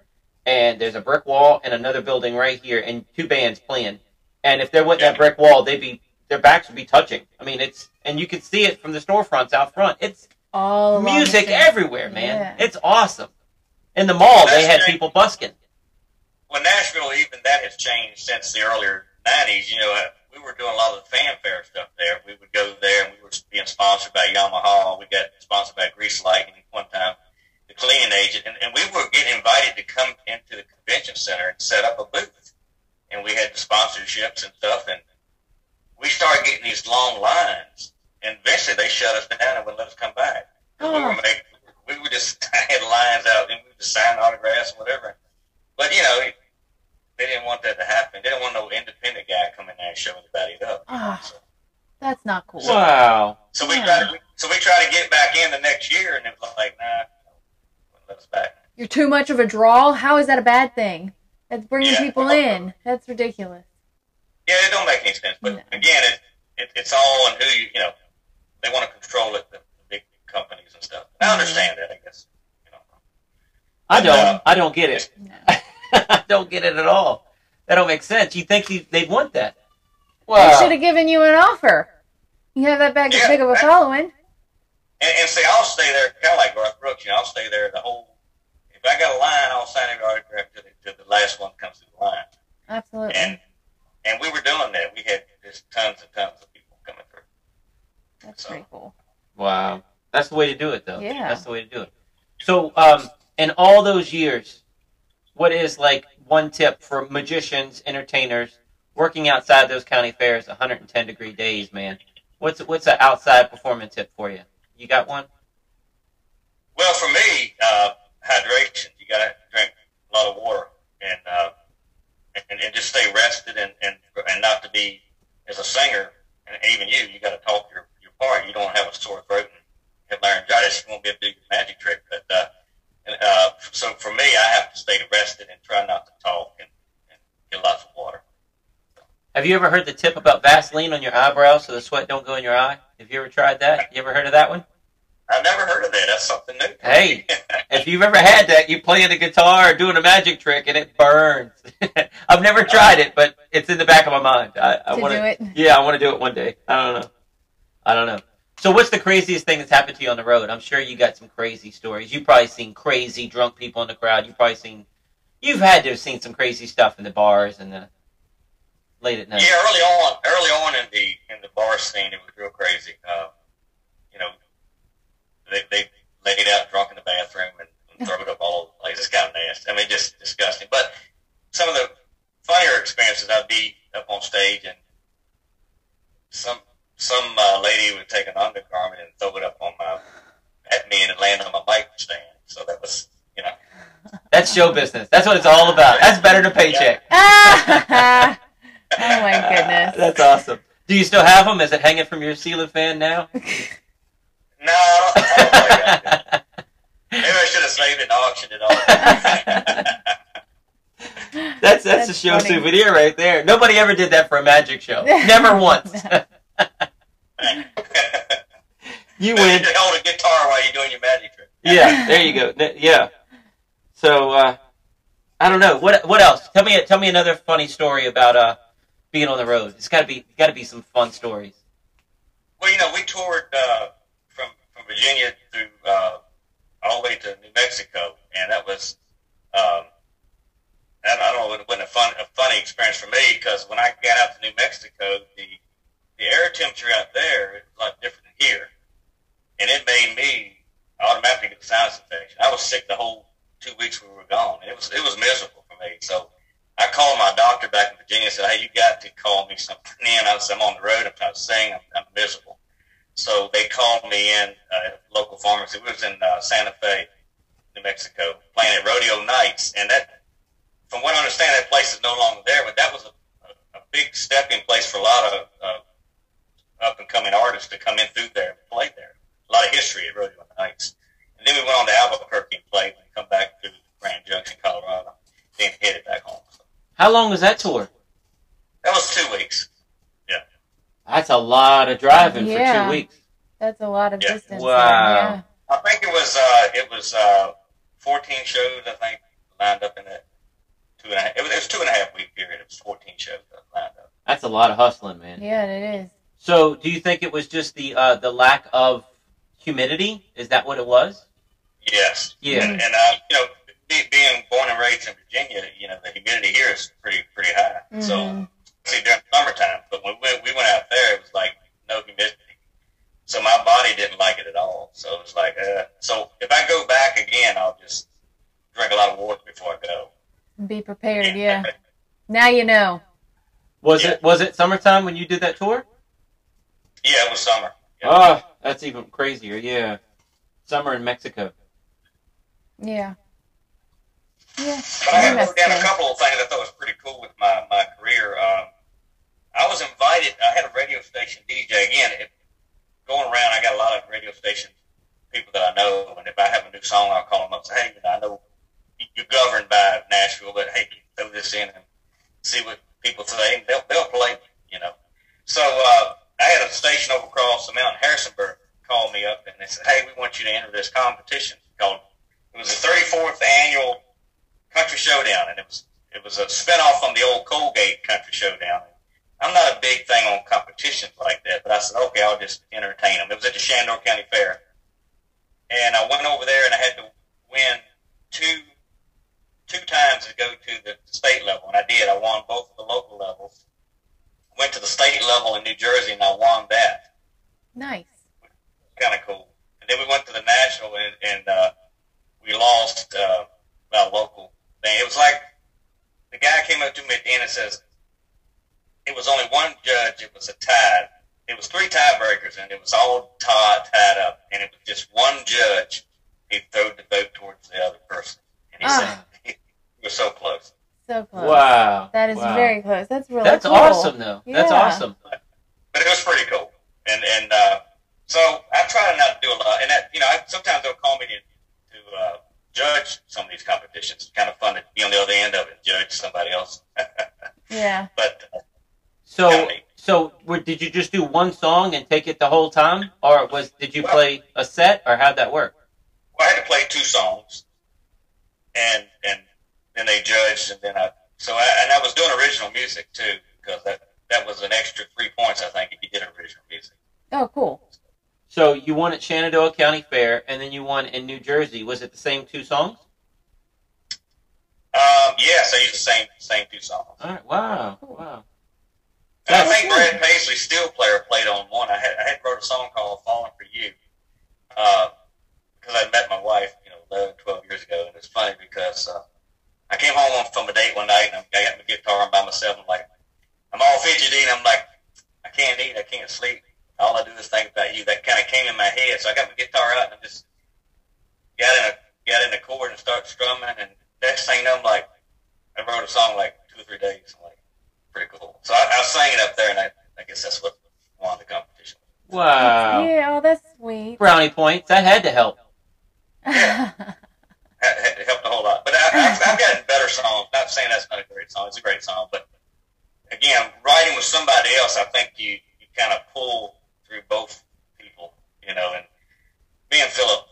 and there's a brick wall, and another building right here, and two bands playing. And if there wasn't that brick wall, they'd be their backs would be touching. I mean, it's and you can see it from the storefronts out front. It's All music everywhere, man. Yeah. It's awesome. In the mall, they had great. people busking. Well, Nashville, even that has changed since the earlier '90s, you know, uh, we were doing a lot of the fanfare stuff there. We would go there, and we were being sponsored by Yamaha. We got sponsored by Grease Lightning one time, the cleaning agent, and, and we were getting invited to come into the convention center and set up a booth. And we had the sponsorships and stuff, and we started getting these long lines. And eventually, they shut us down and wouldn't let us come back. We Oh. were making, we were just had lines out, and we would just sign autographs and whatever. But you know, they didn't want that to happen. They didn't want no independent guy coming there and showing everybody up. Ah. So, That's not cool. Wow. so we Yeah. tried. So we tried to get back in the next year, and it was like, nah, let us back. You're too much of a draw. How is that a bad thing? That's bringing Yeah. people in. That's ridiculous. Yeah, it don't make any sense. But No. again, it, it it's all on who you you know. They want to control it, the, the big companies and stuff. I understand that. I guess. You know. I don't. Uh, I don't get it. No. I don't get it at all. That don't make sense. You think you, they'd want that? Well, They should have given you an offer. You have that big, Yeah, big of a following. And, and see, I'll stay there, kind of like Garth Brooks. You know, I'll stay there the whole. If I got a line, I'll sign every autograph to the, to the last one comes through the line. Absolutely. And and we were doing that. We had just tons and tons of people coming through. That's so- pretty cool. wow. That's the way to do it, though. Yeah. That's the way to do it. So, um, in all those years, what is like one tip for magicians, entertainers working outside those county fairs, 110 degree days, man? What's what's an outside performance tip for you? You got one? Well, for me, uh, hydration. You got to drink a lot of water and uh, and, and just stay rested and, and and not to be as a singer and even you. You got to talk your your part. You don't have a sore throat and have laryngitis. You won't be do your magic trick. But uh, and, uh, so for me, I have to stay rested and try not to talk and, and get lots of water. Have you ever heard the tip about Vaseline on your eyebrows so the sweat don't go in your eye? Have you ever tried that? You ever heard of that one? I've never heard of that. That's something new. Hey. If you've ever had that, you playing the guitar or doing a magic trick and it burns. I've never tried it, but it's in the back of my mind. I, I to want do it. Yeah, I want to do it one day. I don't know. I don't know. So, what's the craziest thing that's happened to you on the road? I'm sure you got some crazy stories. You've probably seen crazy drunk people in the crowd. You've probably seen, you've had to have seen some crazy stuff in the bars and the late at night. Yeah, early on, early on in the in the bar scene, it was real crazy. Uh, you know, they they laid out drunk in the bathroom and, and throw it up all over the place. It's kind of nasty. I mean, just disgusting. But some of the funnier experiences, I'd be up on stage and some some uh, lady would take an undergarment and throw it up on my at me and it land on my bike stand. So that was, you know, That's show business. That's what it's all about. That's better than a paycheck. Ah! oh my goodness. That's awesome. Do you still have them? Is it hanging from your ceiling fan now? no, I don't, I don't think I did. Maybe I should have saved it and auctioned it off. That's that's, a show funny. souvenir right there. Nobody ever did that for a magic show. Never once. You win. You hold a guitar while you're doing your magic trick. Yeah, there you go. Yeah. So uh, I don't know what what else. Tell me tell me another funny story about uh, being on the road. It's got to be got to be some fun stories. Well, you know, we toured uh, from from Virginia through uh, all the way to New Mexico, and that was um, I don't know, it wasn't a fun a funny experience for me because when I got out to New Mexico, the the air temperature out there is a lot different than here, and it made me automatically get a sinus infection. I was sick the whole two weeks we were gone, and it was it was miserable for me. So I called my doctor back in Virginia and said, "Hey, you got to call me something in." I said, "I'm on the road. I'm trying to sing. I'm, I'm miserable." So they called me in uh, at a local pharmacy. It was in uh, Santa Fe, New Mexico, playing at Rodeo Nights, and that, from what I understand, that place is no longer there. But that was a, a, a big stepping place for a lot of uh, up and coming artists to come in through there and play there. A lot of history at Rodeo Nights. And then we went on to Albuquerque and played, and come back through Grand Junction, Colorado, then headed back home. So How long was that tour? that was two weeks. Yeah. That's a lot of driving for two weeks. That's a lot of Yeah. distance. Wow. I think it was uh, it was uh, 14 shows. I think lined up in that two and a half. It was, it was two and a half week period. It was 14 shows that lined up. That's a lot of hustling, man. Yeah, yeah it is. So, do you think it was just the uh, the lack of humidity? Is that what it was? Yes. Yeah. And, and uh, you know, be, being born and raised in Virginia, you know, the humidity here is pretty pretty high. So Mhm. especially during summertime. But when we went, we went out there, it was like no humidity. So my body didn't like it at all. So it was like, uh, so if I go back again, I'll just drink a lot of water before I go. Be prepared, yeah. Now you know. Was Yeah. it was it summertime when you did that tour? Yeah, it was summer. Yeah. Oh, that's even crazier. Yeah, summer in Mexico. Yeah. Yeah. But I had Mexico. wrote down a couple of things I thought was pretty cool with my, my career. Um, I was invited, I had a radio station DJ. Again, it, going around, I got a lot of radio station people that I know, and if I have a new song, I'll call them up and say, hey, you know, I know you're governed by Nashville, but hey, throw this in and see what people say, and they'll, they'll play, you know. So uh, I had a station over across the mountain, Harrisonburg, call me up, and they said, hey, we want you to enter this competition called, it was the 34th annual Country Showdown, and it was it was a spinoff from the old Colgate Country Showdown. I'm not a big thing on competitions like that, but I said, okay, I'll just entertain them. It was at the Shenandoah County Fair, and I went over there and I had to win two two times to go to the state level, and I did. I won both of the local levels. Went to the state level in New Jersey, and I won that Nice. kind of cool. And then we went to the national, and, and uh, we lost uh, our local thing. It was like the guy came up to me at the end and says, "It was only one judge. It was a tie. It was three tiebreakers, and it was all tied tied up, and it was just one judge. He threw the vote towards the other person, and he Ah. said he was so close. So close. Wow, That is Wow. very close. That's really That's cool. awesome, though. That's awesome. but it was pretty cool. And and uh, so I try to not to do a lot. And that you know, I, sometimes they'll call me to to uh, judge some of these competitions. It's kind of fun to be on the other end of it, judge somebody else. Yeah. but uh, So, Kinda so were- did you just do one song and take it the whole time, or was did you play a set, or how'd that work? Well, I had to play two songs, and and then they judged, and then I so I, and I was doing original music too because that that was an extra three points I think if you did original music. Oh, cool. So you won at Shenandoah County Fair, and then you won in New Jersey. Was it the same two songs? Um, yes, I used the same same two songs. All right. Wow. Wow. And I That's think Brad Paisley, steel player, played on one. I had I had wrote a song called "Falling for You" because I met my wife, you know, 11, 12 years ago, and it's funny because uh, I came home from a date one night and I got my guitar I'm by myself. I'm like, I'm all fidgety, and I'm like, I can't eat, I can't sleep. All I do is think about you. That kind of came in my head, so I got my guitar out and I just got in a got in the chord and started strumming. And next thing you know, I'm like, I wrote a song like two or three days. I'm like, pretty cool. So I, I was singing up there, and I, I guess that's what won the competition. Wow. Yeah, oh, that's sweet. Brownie points. That had to help. Had, had it helped a whole lot. But I, I've, I've gotten better songs. Not saying that's not a great song. It's a great song, but again, writing with somebody else, I think you you kind of pull through both people, you know. And me and Philip,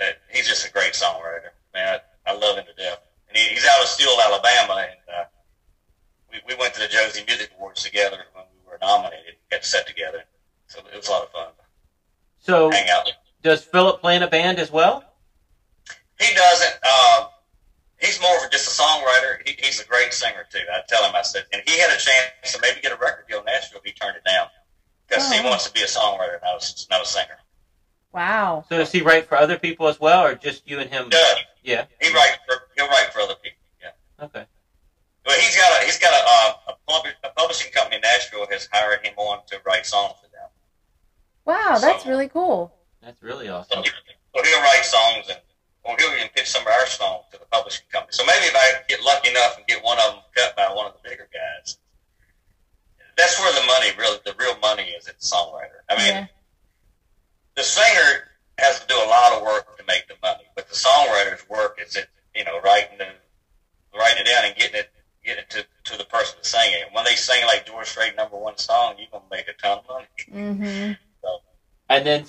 uh, he's just a great songwriter. Man, I, I love him to death. And he, he's out of Steele, Alabama, and uh, we we went to the Josie Music Awards together when we were nominated. Got to set together, so it was a lot of fun. So Hang out. does Philip play in a band as well? He doesn't. Um, he's more of just a songwriter. He, he's a great singer too. I tell him, I said, and he had a chance to maybe get a record deal in Nashville. He turned it down because Oh, he wow. wants to be a songwriter, not a, not a singer. Wow. So does he write for other people as well, or just you and him? Yeah. He writes for he'll write for other people. Yeah. Okay. But he's got a he's got a, uh, a, pub, a publishing company in Nashville has hired him on to write songs for them. Wow, that's So- really cool. That's really So, awesome. he, so he'll write songs and or he'll even pitch some of our songs to the publishing company. So maybe if I get lucky enough and get one of them cut by one of the bigger guys, that's where the money really, the real money is. It's songwriter. I mean, yeah. the singer has to do a lot of work to make the money, but the songwriter's work is it, you know, writing the, writing it down and getting it, getting it to, to the person to sing it. When they sing like George Strait number one song, you're gonna make a ton of money. Mm-hmm. And then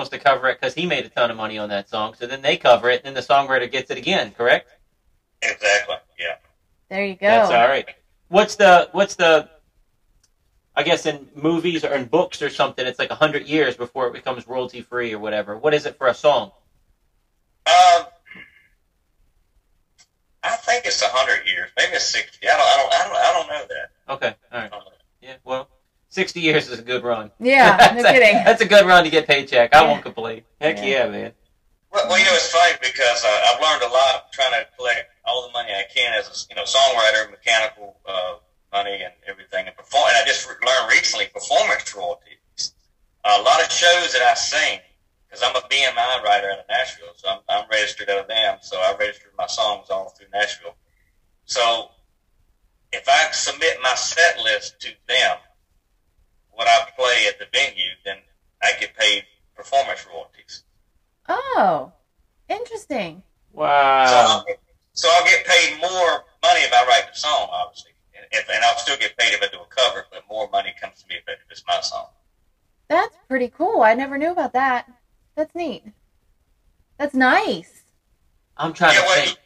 somebody else wants to cover it because he made a ton of money on that song. So then they cover it, and then the songwriter gets it again. Correct? Exactly. Yeah. There you go. That's all right. What's the what's the I guess in movies or in books or something, it's like a hundred years before it becomes royalty free or whatever. What is it for a song? Um, I think it's a hundred years, maybe it's sixty. I don't, I don't, I don't, I don't know that. Okay, all right. I don't know. 60 years is a good run. Yeah, no that's, a, kidding. that's a good run to get paycheck. I Yeah. won't complain. Heck Yeah. yeah, man. Well, well, you know, it's funny because uh, I've learned a lot trying to collect all the money I can as a you know songwriter, mechanical uh, money, and everything, and perform. And I just re- learned recently performance royalties. a lot of shows that I sing, because I'm a BMI writer out of Nashville, so I'm, I'm registered out of them. So I registered my songs all through Nashville. So if I submit my set list to them, what I play at the venue, then I get paid performance royalties. Oh, interesting. So, Wow. I'll get, so I'll get paid more money if I write the song, obviously, and, if, and I'll still get paid if I do a cover, but more money comes to me if, if it's my song. That's pretty cool. I never knew about that. That's neat. That's nice. I'm trying Yeah, to well, think.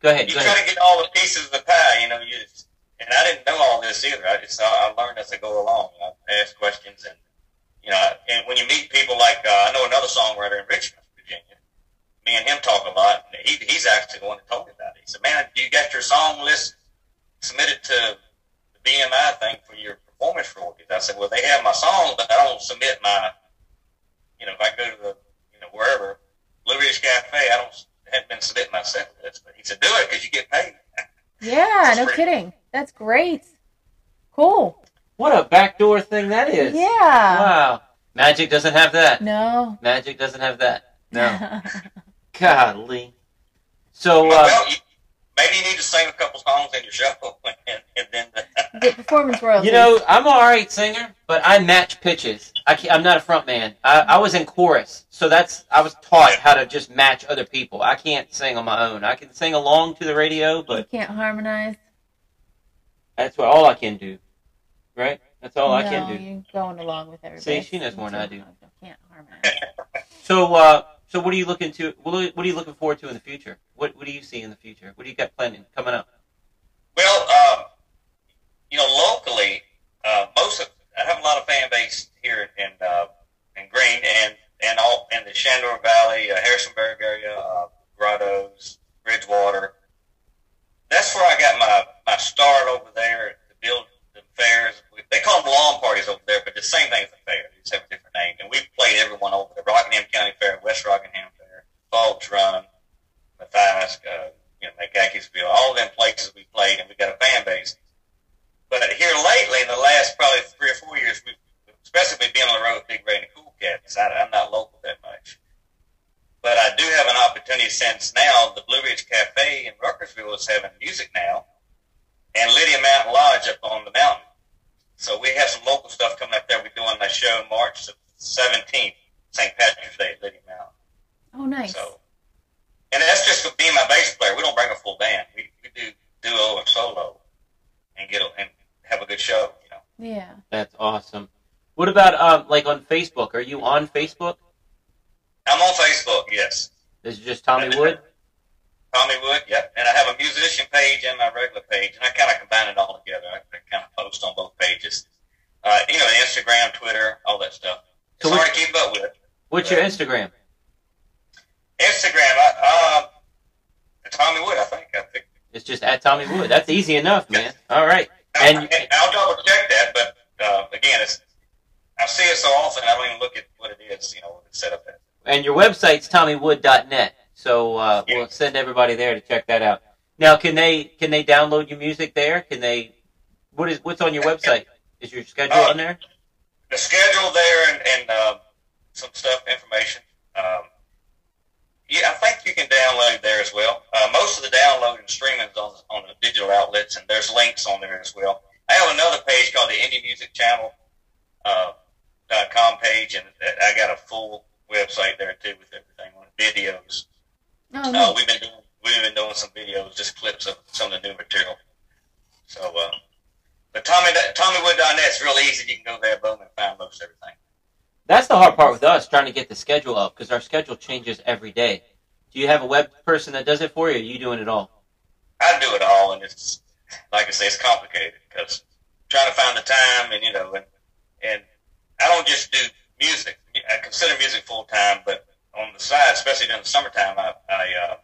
Go ahead. You Go try ahead. to get all the pieces of the pie, you know. You just, and I didn't know all this either. I just I, I learned as I go along. I ask questions, and you know, and when you meet people like uh, I know another songwriter in Richmond, Virginia. Me and him talk a lot. And he, he's actually the one that told me about it. He said, "Man, you got your song list submitted to the BMI thing for your performance royalties." I said, "Well, they have my song, but I don't submit my, you know, if I go to the, you know, wherever Blue Ridge Cafe, I don't haven't been submitting my set list." But he said, "Do it because you get paid." Yeah, no kidding. That's great. Cool. What a backdoor thing that is. Yeah. Wow. Magic doesn't have that. No. Magic doesn't have that. No. Golly. So, uh, well, you, maybe you need to sing a couple songs in your show, and, and then Get performance royalties. you know, I'm an all right singer, but I match pitches. I can't, I'm not a front man. I, I was in chorus, so that's I was taught how to just match other people. I can't sing on my own. I can sing along to the radio, you but can't harmonize. That's what all I can do. Right? That's all I can do. You're going along with everybody. See, she knows more than I do. Can't harmonize. So, uh, so what are you looking to? What are, you looking forward to in the future? What What do you see in the future? What do you got planning coming up? Well, uh, you know, locally, uh, most of I have a lot of fan base here in uh, in Greene and and all in the Shenandoah Valley, uh, Harrisonburg area, uh, Grottoes, Bridgewater. That's where I got my my start over there to build the fairs. They call them lawn parties over there, but the same thing as a fair. They just have a different name. And we've played everyone over there: Rockingham County Fair, West Rockingham Fair, Falls Run, Mathias, uh, you know, McGaheysville, all of them places we played, and we got a fan base. But here lately, in the last probably three or four years, we've especially being on the road with Big Ray and Cool Cats. I, I'm not local that much, but I do have an opportunity since now the Blue Ridge Cafe in Ruckersville is having music now, and Lydia Mountain Lodge up on the mountain. So we have some local stuff coming up there. We're doing a show March 17th, St. Patrick's Day at Lydia Mountain. Oh, nice. So, and that's just for being my bass player. We don't bring a full band. We, we do duo or solo, and get a, and have a good show. You know. Yeah. That's awesome. What about um, like on Facebook? Are you on Facebook? I'm on Facebook. Yes, Is it just Tommy Wood? Tommy Wood. Yep. And I have a musician page and my regular page, and I kind of combine it all together. I, I kind of post on both pages. Uh, you know, Instagram, Twitter, all that stuff. It's So hard to keep up with. What's your Instagram? Instagram, I, uh, Tommy Wood. I think. I think. It's just at Tommy Wood. That's easy enough, man. All right. And And I'll double check that, but uh, again, it's I see it so often I don't even look at what it is. You know, what it's set up as. And your website's tommywood.net. So uh, we'll send everybody there to check that out. Now, can they can they download your music there? Can they? What is what's on your website? Is your schedule Oh. on there? the schedule there and, and uh, some stuff, information. Um, yeah, I think you can download there as well. Uh, most of the download and streaming is on, on the digital outlets, and there's links on there as well. I have another page called the Indie Music Channel uh, dot com page, and I got a full website there too with everything on videos. Oh, Uh, we've been doing we've been doing some videos, just clips of some of the new material. So, uh, but Tommy TommyWood.net is real easy. You can go there, boom, and find most everything. That's the hard part with us trying to get the schedule up because our schedule changes every day. Do you have a web person that does it for you? Or are you doing it all? I do it all, and it's like I say, it's complicated because trying to find the time, and you know, and and I don't just do music. I consider music full time, but on the side, especially during the summertime, I I, uh,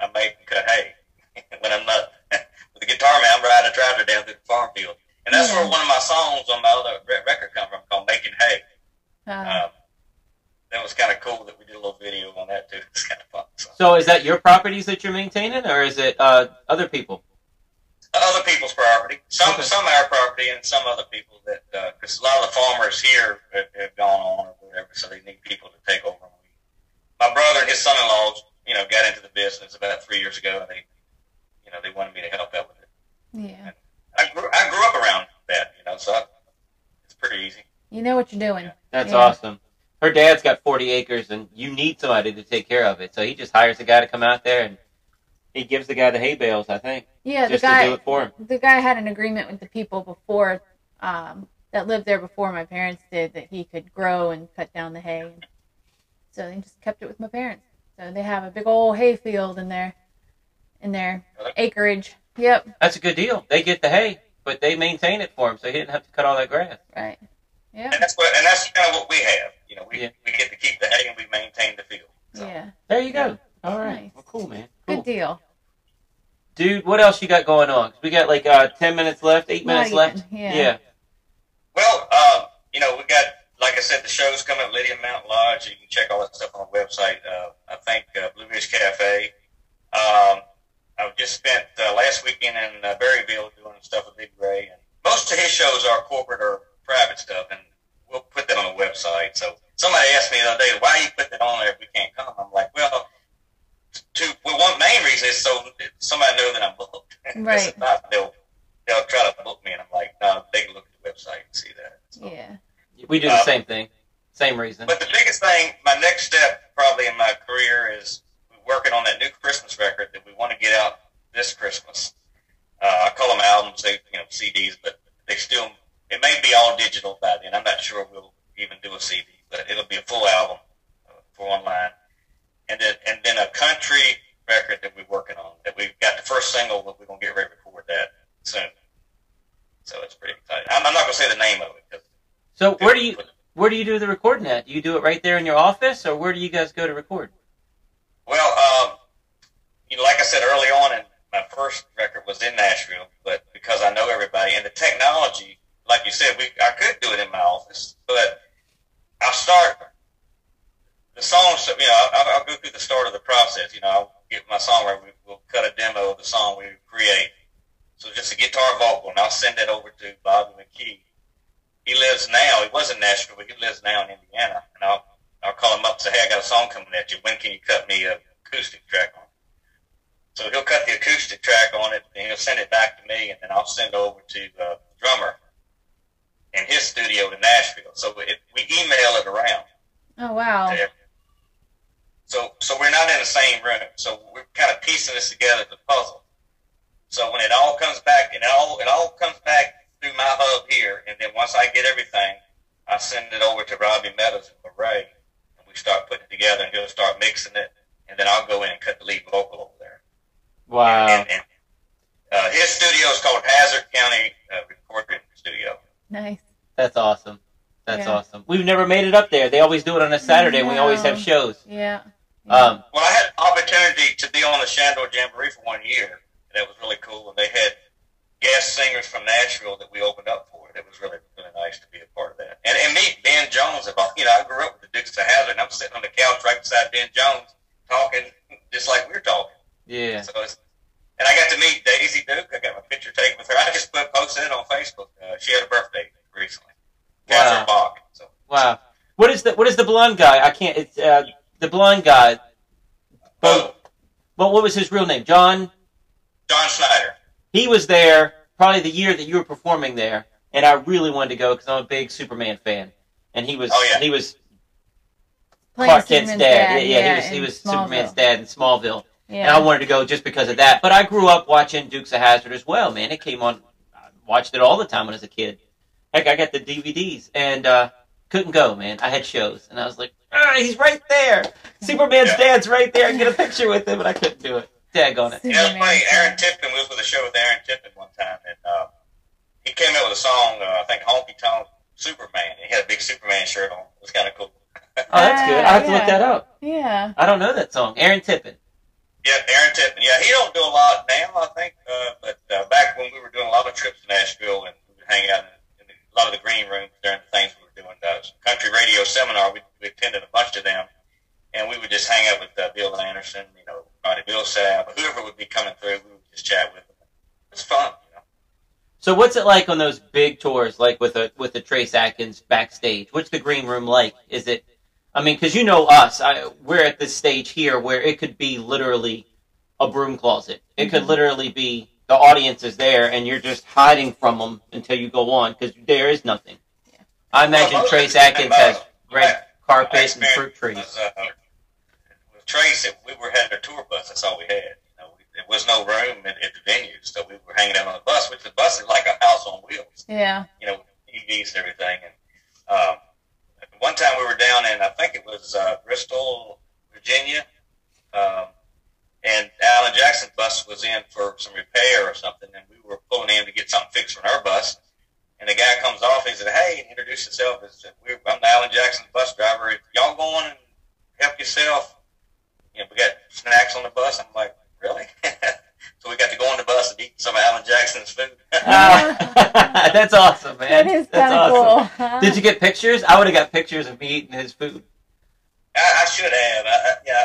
I make and cut hay when I'm not with the guitar man. I'm riding a tractor down through the farm field, And that's where one of my songs on my other re- record come from, called "Making Hay." Uh, Um, that was kind of cool that we did a little video on that too. It's kind of fun. So. So is that your properties that you're maintaining, or is it uh, other people? Other people's property, some Okay. some our property, and some other people that uh, because a lot of the farmers here have, have gone on or whatever, so they need people to take over. My brother and his son-in-law, you know, got into the business about three years ago, and they, you know, they wanted me to help out with it. yeah. I grew I grew up around that, you know, so I, it's pretty easy. You know what you're doing. That's Yeah. awesome. Her dad's got 40 acres, and you need somebody to take care of it. So he just hires a guy to come out there, and he gives the guy the hay bales, I think, Yeah, the just to guy. do it for him. the guy had an agreement with the people before um, that lived there before my parents did that he could grow and cut down the hay. So they just kept it with my parents. So they have a big old hay field in their in their acreage. Yep, That's a good deal. They get the hay, but they maintain it for him, so he didn't have to cut all that grass. right. Yeah, And that's what and that's kind of what we have. You know, we Yeah. we get to keep the hay and we maintain the field. So. yeah. There you go. All right. Nice. Well, cool, man. Good deal. Dude, what else you got going on? We got like uh, 10 minutes left, 8 minutes even, left. yeah. yeah. Well, uh, you know, we got, like I said, the show's coming at Lydia Mountain Lodge. You can check all that stuff on the website. Uh, I think uh, Blue Ridge Cafe. Um, I've just spent uh, last weekend in uh, Berryville doing stuff with Big Ray. And most of his shows are corporate or private stuff, and we'll put that on the website. So somebody asked me the other day, why you put that on there if we can't come? I'm like, well, two, well, one main reason is so somebody know that I'm booked. Right. if not, they'll, they'll try to book me, and I'm like, no, they can look at the website and see that. So. Yeah. We do the Uh, same thing. Same reason. But the biggest thing, my next step probably in my career is working on that new Christmas record that we want to get out this Christmas. Uh, I call them albums, they you know CDs, but they still it may be all digital by then. I'm not sure we'll even do a CD, but it'll be a full album uh, for online. And then and then a country record that we're working on that we've got the first single, but we're gonna get ready to record that soon. So it's pretty exciting. I'm, I'm not gonna say the name of it So where do you where do you do the recording at? Do you do it right there in your office, or where do you guys go to record? Well, um, you know, like I said early on, in my first record was in Nashville, but because I know everybody and the technology, like you said, we I could do it in my office, but I'll start the songs. You know, I'll, I'll go through the start of the process. You know, I'll get my songwriter. We, we'll cut a demo of the song we create. So just a guitar vocal, and I'll send it over to Bobby McKee. He lives now. He was in Nashville, but he lives now in Indiana, and I'll I'll call him up and say, hey, I got a song coming at you. When can you cut me a acoustic track on it? So he'll cut the acoustic track on it, and he'll send it back to me, and then I'll send it over to uh, the drummer in his studio in Nashville. So it, we email it around. Oh wow. to. So so we're not in the same room. So we're kind of piecing this together as a puzzle. So when it all comes back, and it all it all comes back through my hub here, and then once I get everything, I send it over to Robbie Meadows and Ray, and we start putting it together, and he'll start mixing it, and then I'll go in and cut the lead vocal over there. Wow. And, and uh, his studio is called Hazard County uh, Recording Studio. Nice. That's awesome. That's Yeah. awesome. We've never made it up there. They always do it on a Saturday, and we always have shows. Yeah. Um, Well, I had opportunity to be on the Shenandoah Jamboree for one year. That was really cool, and they had guest singers from Nashville that we opened up for. It was really really nice to be a part of that. And and meet Ben Jones. About you know, I grew up with the Dukes of Hazzard, and I'm sitting on the couch right beside Ben Jones, talking just like we're talking. yeah. So it's, and I got to meet Daisy Duke. I got my picture taken with her. I just put posted it on Facebook. Uh, she had a birthday recently. Wow. Catherine Bach. So Wow. What is the what is the blonde guy? I can't. It's uh, the blonde guy. oh, Well, what was his real name? John. John Schneider. He was there probably the year that you were performing there, and I really wanted to go because I'm a big Superman fan. And he was. Oh, yeah. He was Playing Clark Kent's Superman's dad. Yeah, yeah, he was. He was Superman's dad in Smallville. Yeah. And I wanted to go just because of that. But I grew up watching Dukes of Hazzard as well, man. It came on. I watched it all the time when I was a kid. Heck, I got the DVDs and uh, couldn't go, man. I had shows, and I was like, ah, he's right there. Superman's Yeah. dad's right there. I get a picture with him, and I couldn't do it. Dag on it. Yeah, it's Superman funny. Aaron Tippin we was with a show with Aaron Tippin one time, and uh, he came out with a song. Uh, I think Honky Tonk Superman. He had a big Superman shirt on. It was kind of cool. Oh, that's good. I have to look that up. Yeah. I don't know that song. Aaron Tippin. Yeah, Aaron Tippin. Yeah, he don't do a lot now, I think. Uh, but uh, back when we were doing a lot of trips to Nashville, and we would would hang out in, in a lot of the green rooms during the things we were doing. Uh, country radio seminar, we, we attended a bunch of them, and we would just hang out with uh, Bill Anderson, you know, Ronnie Milsap, whoever would be coming through. We would just chat with them. It was fun. You know? So what's it like on those big tours, like with a with the Trace Atkins backstage? What's the green room like? Is it? I mean, because you know us, I, we're at this stage here where it could be literally a broom closet. It could Mhm. literally be the audience is there and you're just hiding from them until you go on because there is nothing. Yeah. I imagine Well, Trace of the thing Atkins about has it, red my carpet and fruit trees. Was, uh, with Trace, it, we were had a tour bus. That's all we had. You know, we, there was no room at, at the venue, so we were hanging out on the bus, which the bus is like a house on wheels. Yeah. You know, TVs and everything. And um, one time we were down in, I think it was uh, Bristol, Virginia, um, and Alan Jackson's bus was in for some repair or something, and we were pulling in to get something fixed on our bus. And the guy comes off. He said, "Hey," introduced himself. He said, We're, "I'm the Alan Jackson bus driver. If y'all going and help yourself, you know, we got snacks on the bus." I'm like, "Really?" so we got to go on the bus and eat some of Alan Jackson's food. Ah, that's awesome, man. That is that's awesome. cool. Did you get pictures? I would have got pictures of me eating his food. I, I should have. I, I, yeah,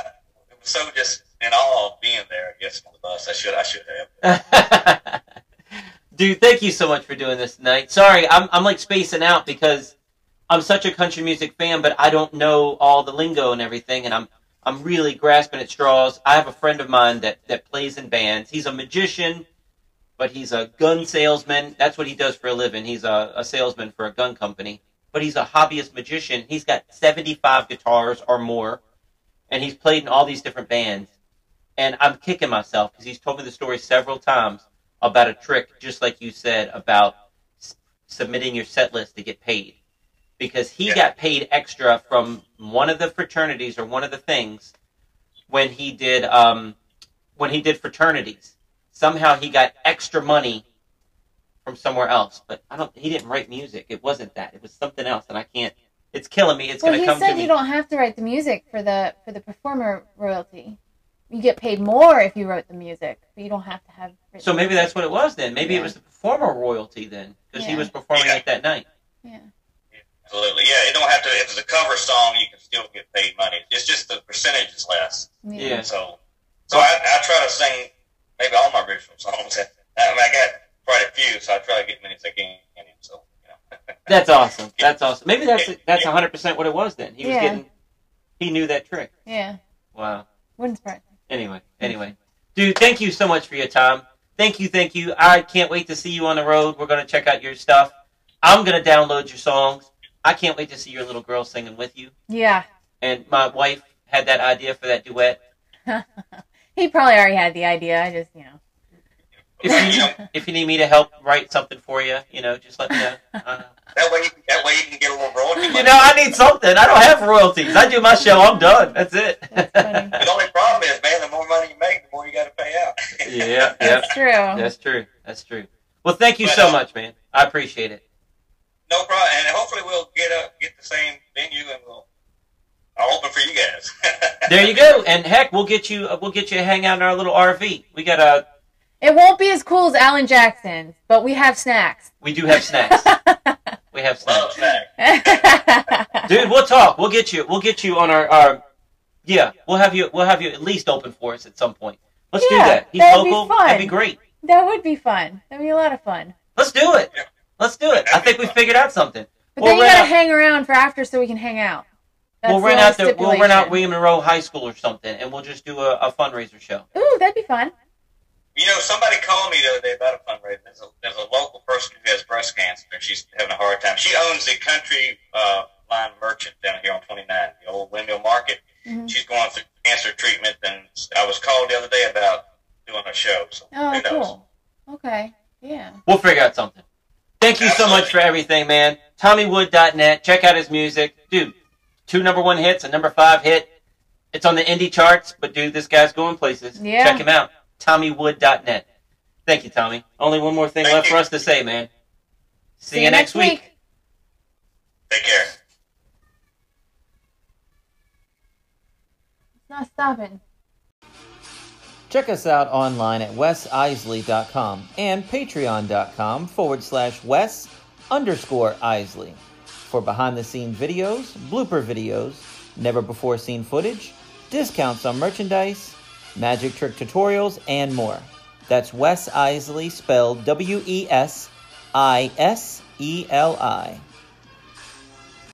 it was so just in awe of being there. I guess on the bus. I should. I should have. Dude, thank you so much for doing this tonight. Sorry, I'm I'm like spacing out because I'm such a country music fan, but I don't know all the lingo and everything, and I'm I'm really grasping at straws. I have a friend of mine that that plays in bands. He's a magician, but he's a gun salesman. That's what he does for a living. He's a, a salesman for a gun company, but he's a hobbyist magician. He's got 75 guitars or more, and he's played in all these different bands. And I'm kicking myself because he's told me the story several times about a trick, just like you said about s- submitting your set list to get paid. Because he Yeah. got paid extra from one of the fraternities or one of the things when he did um, when he did fraternities. Somehow he got extra money from somewhere else, but I don't. He didn't write music. It wasn't that. It was something else, and I can't. It's killing me. It's well, gonna he come said to me. you don't have to write the music for the for the performer royalty. You get paid more if you wrote the music, but you don't have to have. written So maybe music. that's what it was then. Maybe it was the performer royalty then, because he was performing Yeah. it that night. Yeah. Absolutely. Yeah, it don't have to. If it's a cover song, you can still get paid money. It's just the percentage is less. Yeah. So, so I, I try to sing maybe all my original songs. I mean, I got quite a few, so I try to get as many as I can. So, you know. That's awesome. That's awesome. Maybe that's that's hundred percent what it was then. He was getting, he knew that trick. Yeah. Wow. Wouldn't surprise me. Anyway, anyway, dude, thank you so much for your time. Thank you, thank you. I can't wait to see you on the road. We're gonna check out your stuff. I'm gonna download your songs. I can't wait to see your little girl singing with you. Yeah. And my wife had that idea for that duet. he probably already had the idea. I just, you know. If you if you need me to help write something for you, you know, just let me know. Uh, That way, you, that way you can get a little royalty. you know, I need something. I don't have royalties. I do my show. I'm done. That's it. That's. The only problem is, man, the more money you make, the more you got to pay out. yeah, yeah. That's true. That's true. That's true. Well, thank you so much, man. I appreciate it. No problem, and hopefully we'll get up, get the same venue, and we'll I'll open for you guys. There you go. And heck, we'll get you. uh, We'll get you to hang out in our little RV. We got a. It won't be as cool as Alan Jackson's, but we have snacks. We do have snacks. We have Love snacks. Dude, we'll talk. We'll get you. We'll get you on our. our yeah, we'll have you. We'll have you at least open for us at some point. Let's do that. He's that'd be local. fun. That'd be great. that would be fun. That'd be a lot of fun. Let's do it. Yeah. Let's do it. I That'd be think we figured out something. But We'll then you gotta out- hang around for after so we can hang out. That's we'll the rent out the. We'll rent out. William Monroe High School or something, and we'll just do a, a fundraiser show. Ooh, that'd be fun. You know, somebody called me the other day about a fundraiser. There's a, there's a local person who has breast cancer, and she's having a hard time. She owns the country uh, line merchant down here on 29, the old windmill market. Mhm. She's going through cancer treatment, and I was called the other day about doing a show. So Oh, who knows? cool. Okay. Yeah. We'll figure out something. Thank you so much for everything, man. TommyWood.net. Check out his music. Dude, two number one hits, a number five hit. It's on the indie charts, but dude, this guy's going places. Yeah. Check him out. TommyWood.net. Thank you, Tommy. Only one more thing Thank left you. for us to say, man. See, you next week. Take care. It's not stopping. Check us out online at wesisley.com and patreon.com forward slash wes underscore isley for behind the scenes videos, blooper videos, never before seen footage, discounts on merchandise, magic trick tutorials, and more. That's Wes Iseli spelled W E S I S E L I.